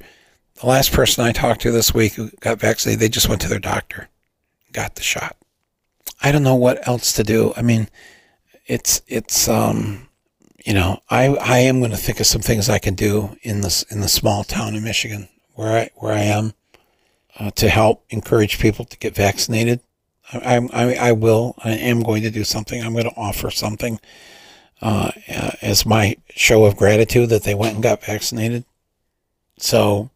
The last person I talked to this week who got vaccinated, they just went to their doctor, got the shot. I don't know what else to do. I mean, it's it's um you know, I I am going to think of some things I can do in this in the small town in Michigan where I where I am uh, to help encourage people to get vaccinated. I, I I will I am going to do something. I'm going to offer something uh, as my show of gratitude that they went and got vaccinated. So,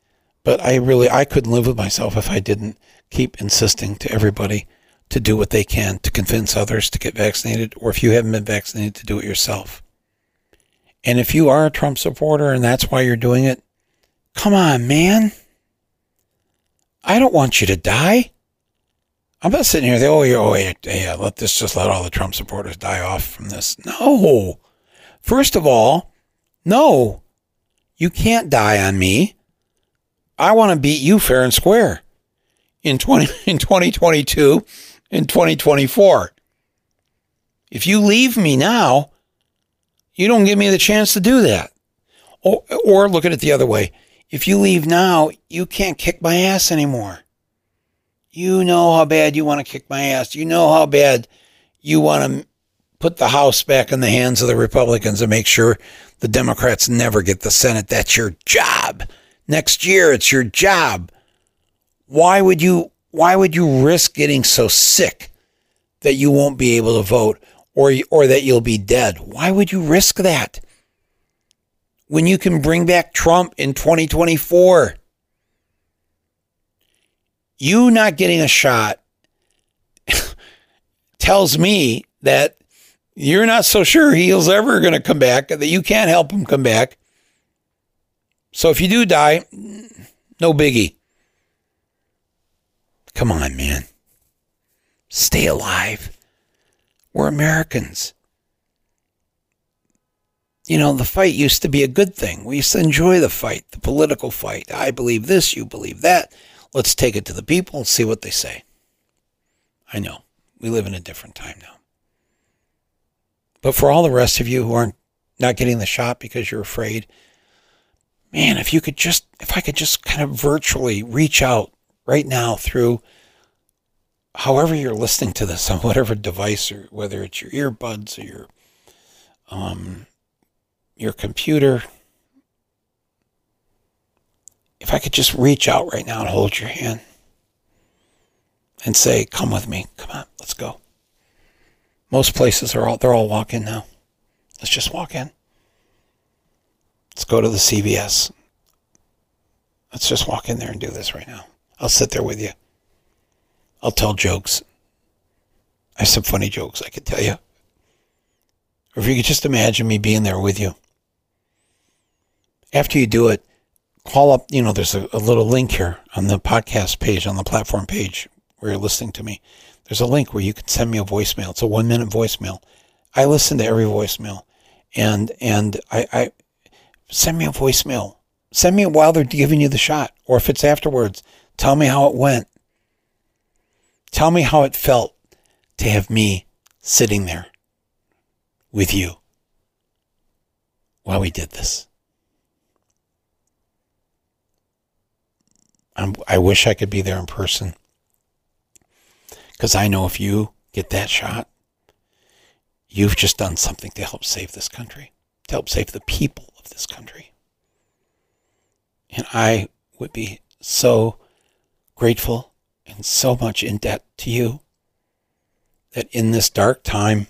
but I really I couldn't live with myself if I didn't keep insisting to everybody to do what they can to convince others to get vaccinated, or if you haven't been vaccinated, to do it yourself. And if you are a Trump supporter and that's why you're doing it, come on, man. I don't want you to die. I'm not sitting here, oh, yeah, oh, yeah, yeah, let this just let all the Trump supporters die off from this. No. First of all, no, you can't die on me. I want to beat you fair and square in 20, [LAUGHS] in 2022 and 2024. If you leave me now, you don't give me the chance to do that. Or, or look at it the other way. If you leave now, you can't kick my ass anymore. You know how bad you want to kick my ass. You know how bad you want to put the House back in the hands of the Republicans and make sure the Democrats never get the Senate. That's your job. Next year, it's your job. Why would you? Why would you risk getting so sick that you won't be able to vote? or, or that you'll be dead. Why would you risk that? When you can bring back Trump in 2024. You not getting a shot [LAUGHS] tells me that you're not so sure he's ever going to come back, that you can't help him come back. So if you do die, no biggie. Come on, man. Stay alive. We're Americans. You know, the fight used to be a good thing. We used to enjoy the fight, the political fight. I believe this, you believe that. Let's take it to the people and see what they say. I know. We live in a different time now. But for all the rest of you who aren't not getting the shot because you're afraid, man, if you could just, if I could just kind of virtually reach out right now through however you're listening to this on whatever device or whether it's your earbuds or your um, your computer if i could just reach out right now and hold your hand and say come with me. Come on let's go. Most places are all they're all walk in now. Let's just walk in. Let's go to the cvs let's just walk in there and do this right now. I'll sit there with you. I'll tell jokes. I have some funny jokes I could tell you. Or if you could just imagine me being there with you. After you do it, call up, you know, there's a, a little link here on the podcast page, on the platform page where you're listening to me. There's a link where you can send me a voicemail. It's a one minute voicemail. I listen to every voicemail and, and I, I send me a voicemail. Send me it while they're giving you the shot. Or if it's afterwards, tell me how it went. Tell me how it felt to have me sitting there with you while we did this. I'm, i wish I could be there in person because I know if you get that shot, You've just done something to help save this country, to help save the people of this country. And I would be so grateful and so much in debt to you that in this dark time,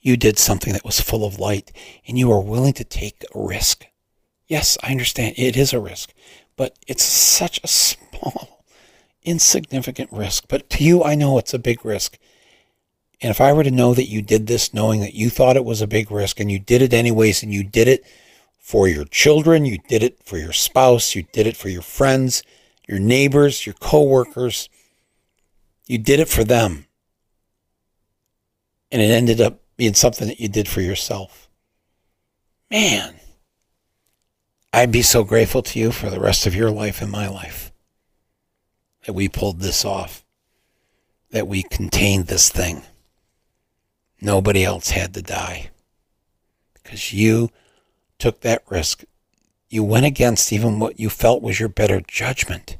you did something that was full of light and you are willing to take a risk. Yes, I understand it is a risk, but it's such a small, insignificant risk. But to you, I know it's a big risk. And if I were to know that you did this knowing that you thought it was a big risk and you did it anyways and you did it for your children, you did it for your spouse, you did it for your friends, your neighbors, your coworkers, you did it for them. And it ended up being something that you did for yourself. Man, I'd be so grateful to you for the rest of your life and my life that we pulled this off, that we contained this thing. Nobody else had to die because you took that risk. You went against even what you felt was your better judgment.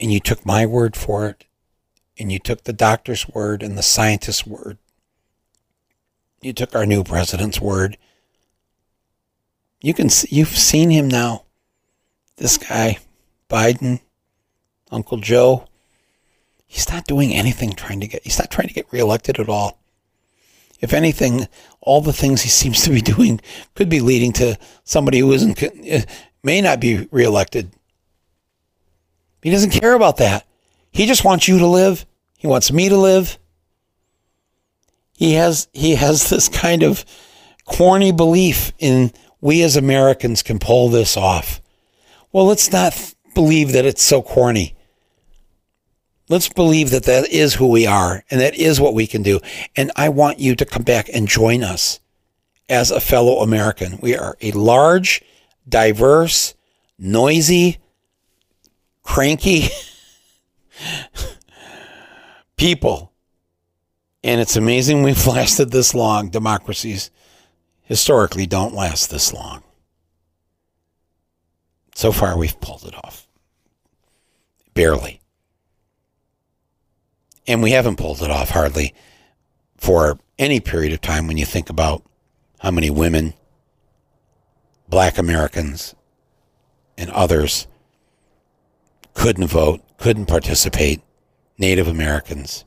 And you took my word for it. And you took the doctor's word and the scientist's word. You took our new president's word. You can you've seen him now. This guy, Biden, Uncle Joe, he's not doing anything trying to get he's not trying to get reelected at all. If anything, all the things he [LAUGHS] seems to be doing could be leading to somebody who isn't uh, may not be reelected. He doesn't care about that. He just wants you to live. He wants me to live. He has he has [LAUGHS] this kind of corny belief in we as Americans can pull this off. Well, let's not believe that it's so corny. Let's believe that that is who we are and that is what we can do. And I want you to come back and join us as a fellow American. We are a large, diverse, noisy, cranky [LAUGHS] people. And it's amazing we've [LAUGHS] lasted this long. Democracies historically don't last this long. So far, we've pulled it off. Barely. And we haven't pulled it off hardly for any period of time when you think about how many women, black Americans, and others couldn't vote, couldn't participate, Native Americans,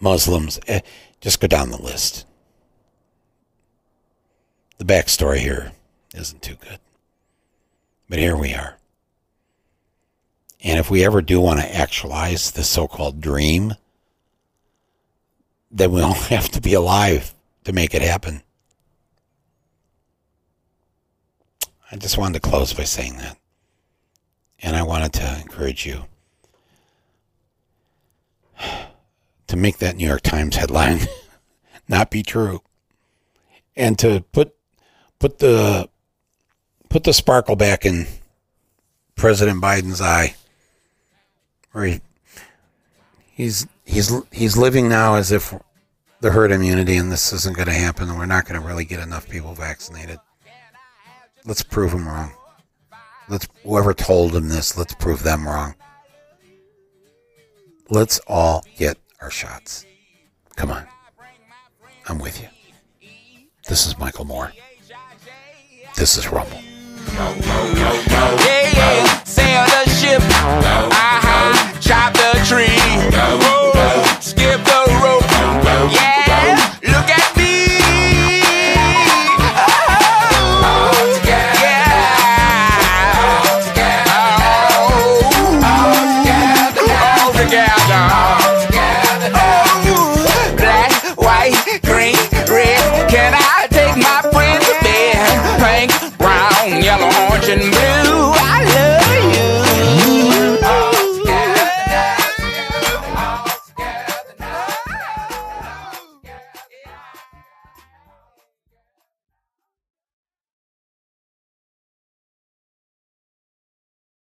Muslims, eh, just go down the list. The backstory here isn't too good. But here we are. And if we ever do want to actualize the so called dream, then we [LAUGHS] all have to be alive to make it happen. I just wanted to close by saying that. And I wanted to encourage you [SIGHS] to make that New York Times headline [LAUGHS] not be true and to put put the put the sparkle back in President Biden's eye where he, he's he's he's living now as if the herd immunity and this isn't going to happen and we're not going to really get enough people vaccinated. Let's prove him wrong. Let's whoever told him this, let's prove them wrong. Let's all get our shots. Come on. I'm with you. This is Michael Moore. This is Rumble. Yeah, yeah, sail the ship. Uh-huh, chop the tree. Skip the rope. Yeah, look at me. Oh, yeah. Oh, all together. Oh, black, white, green, red. Can I take my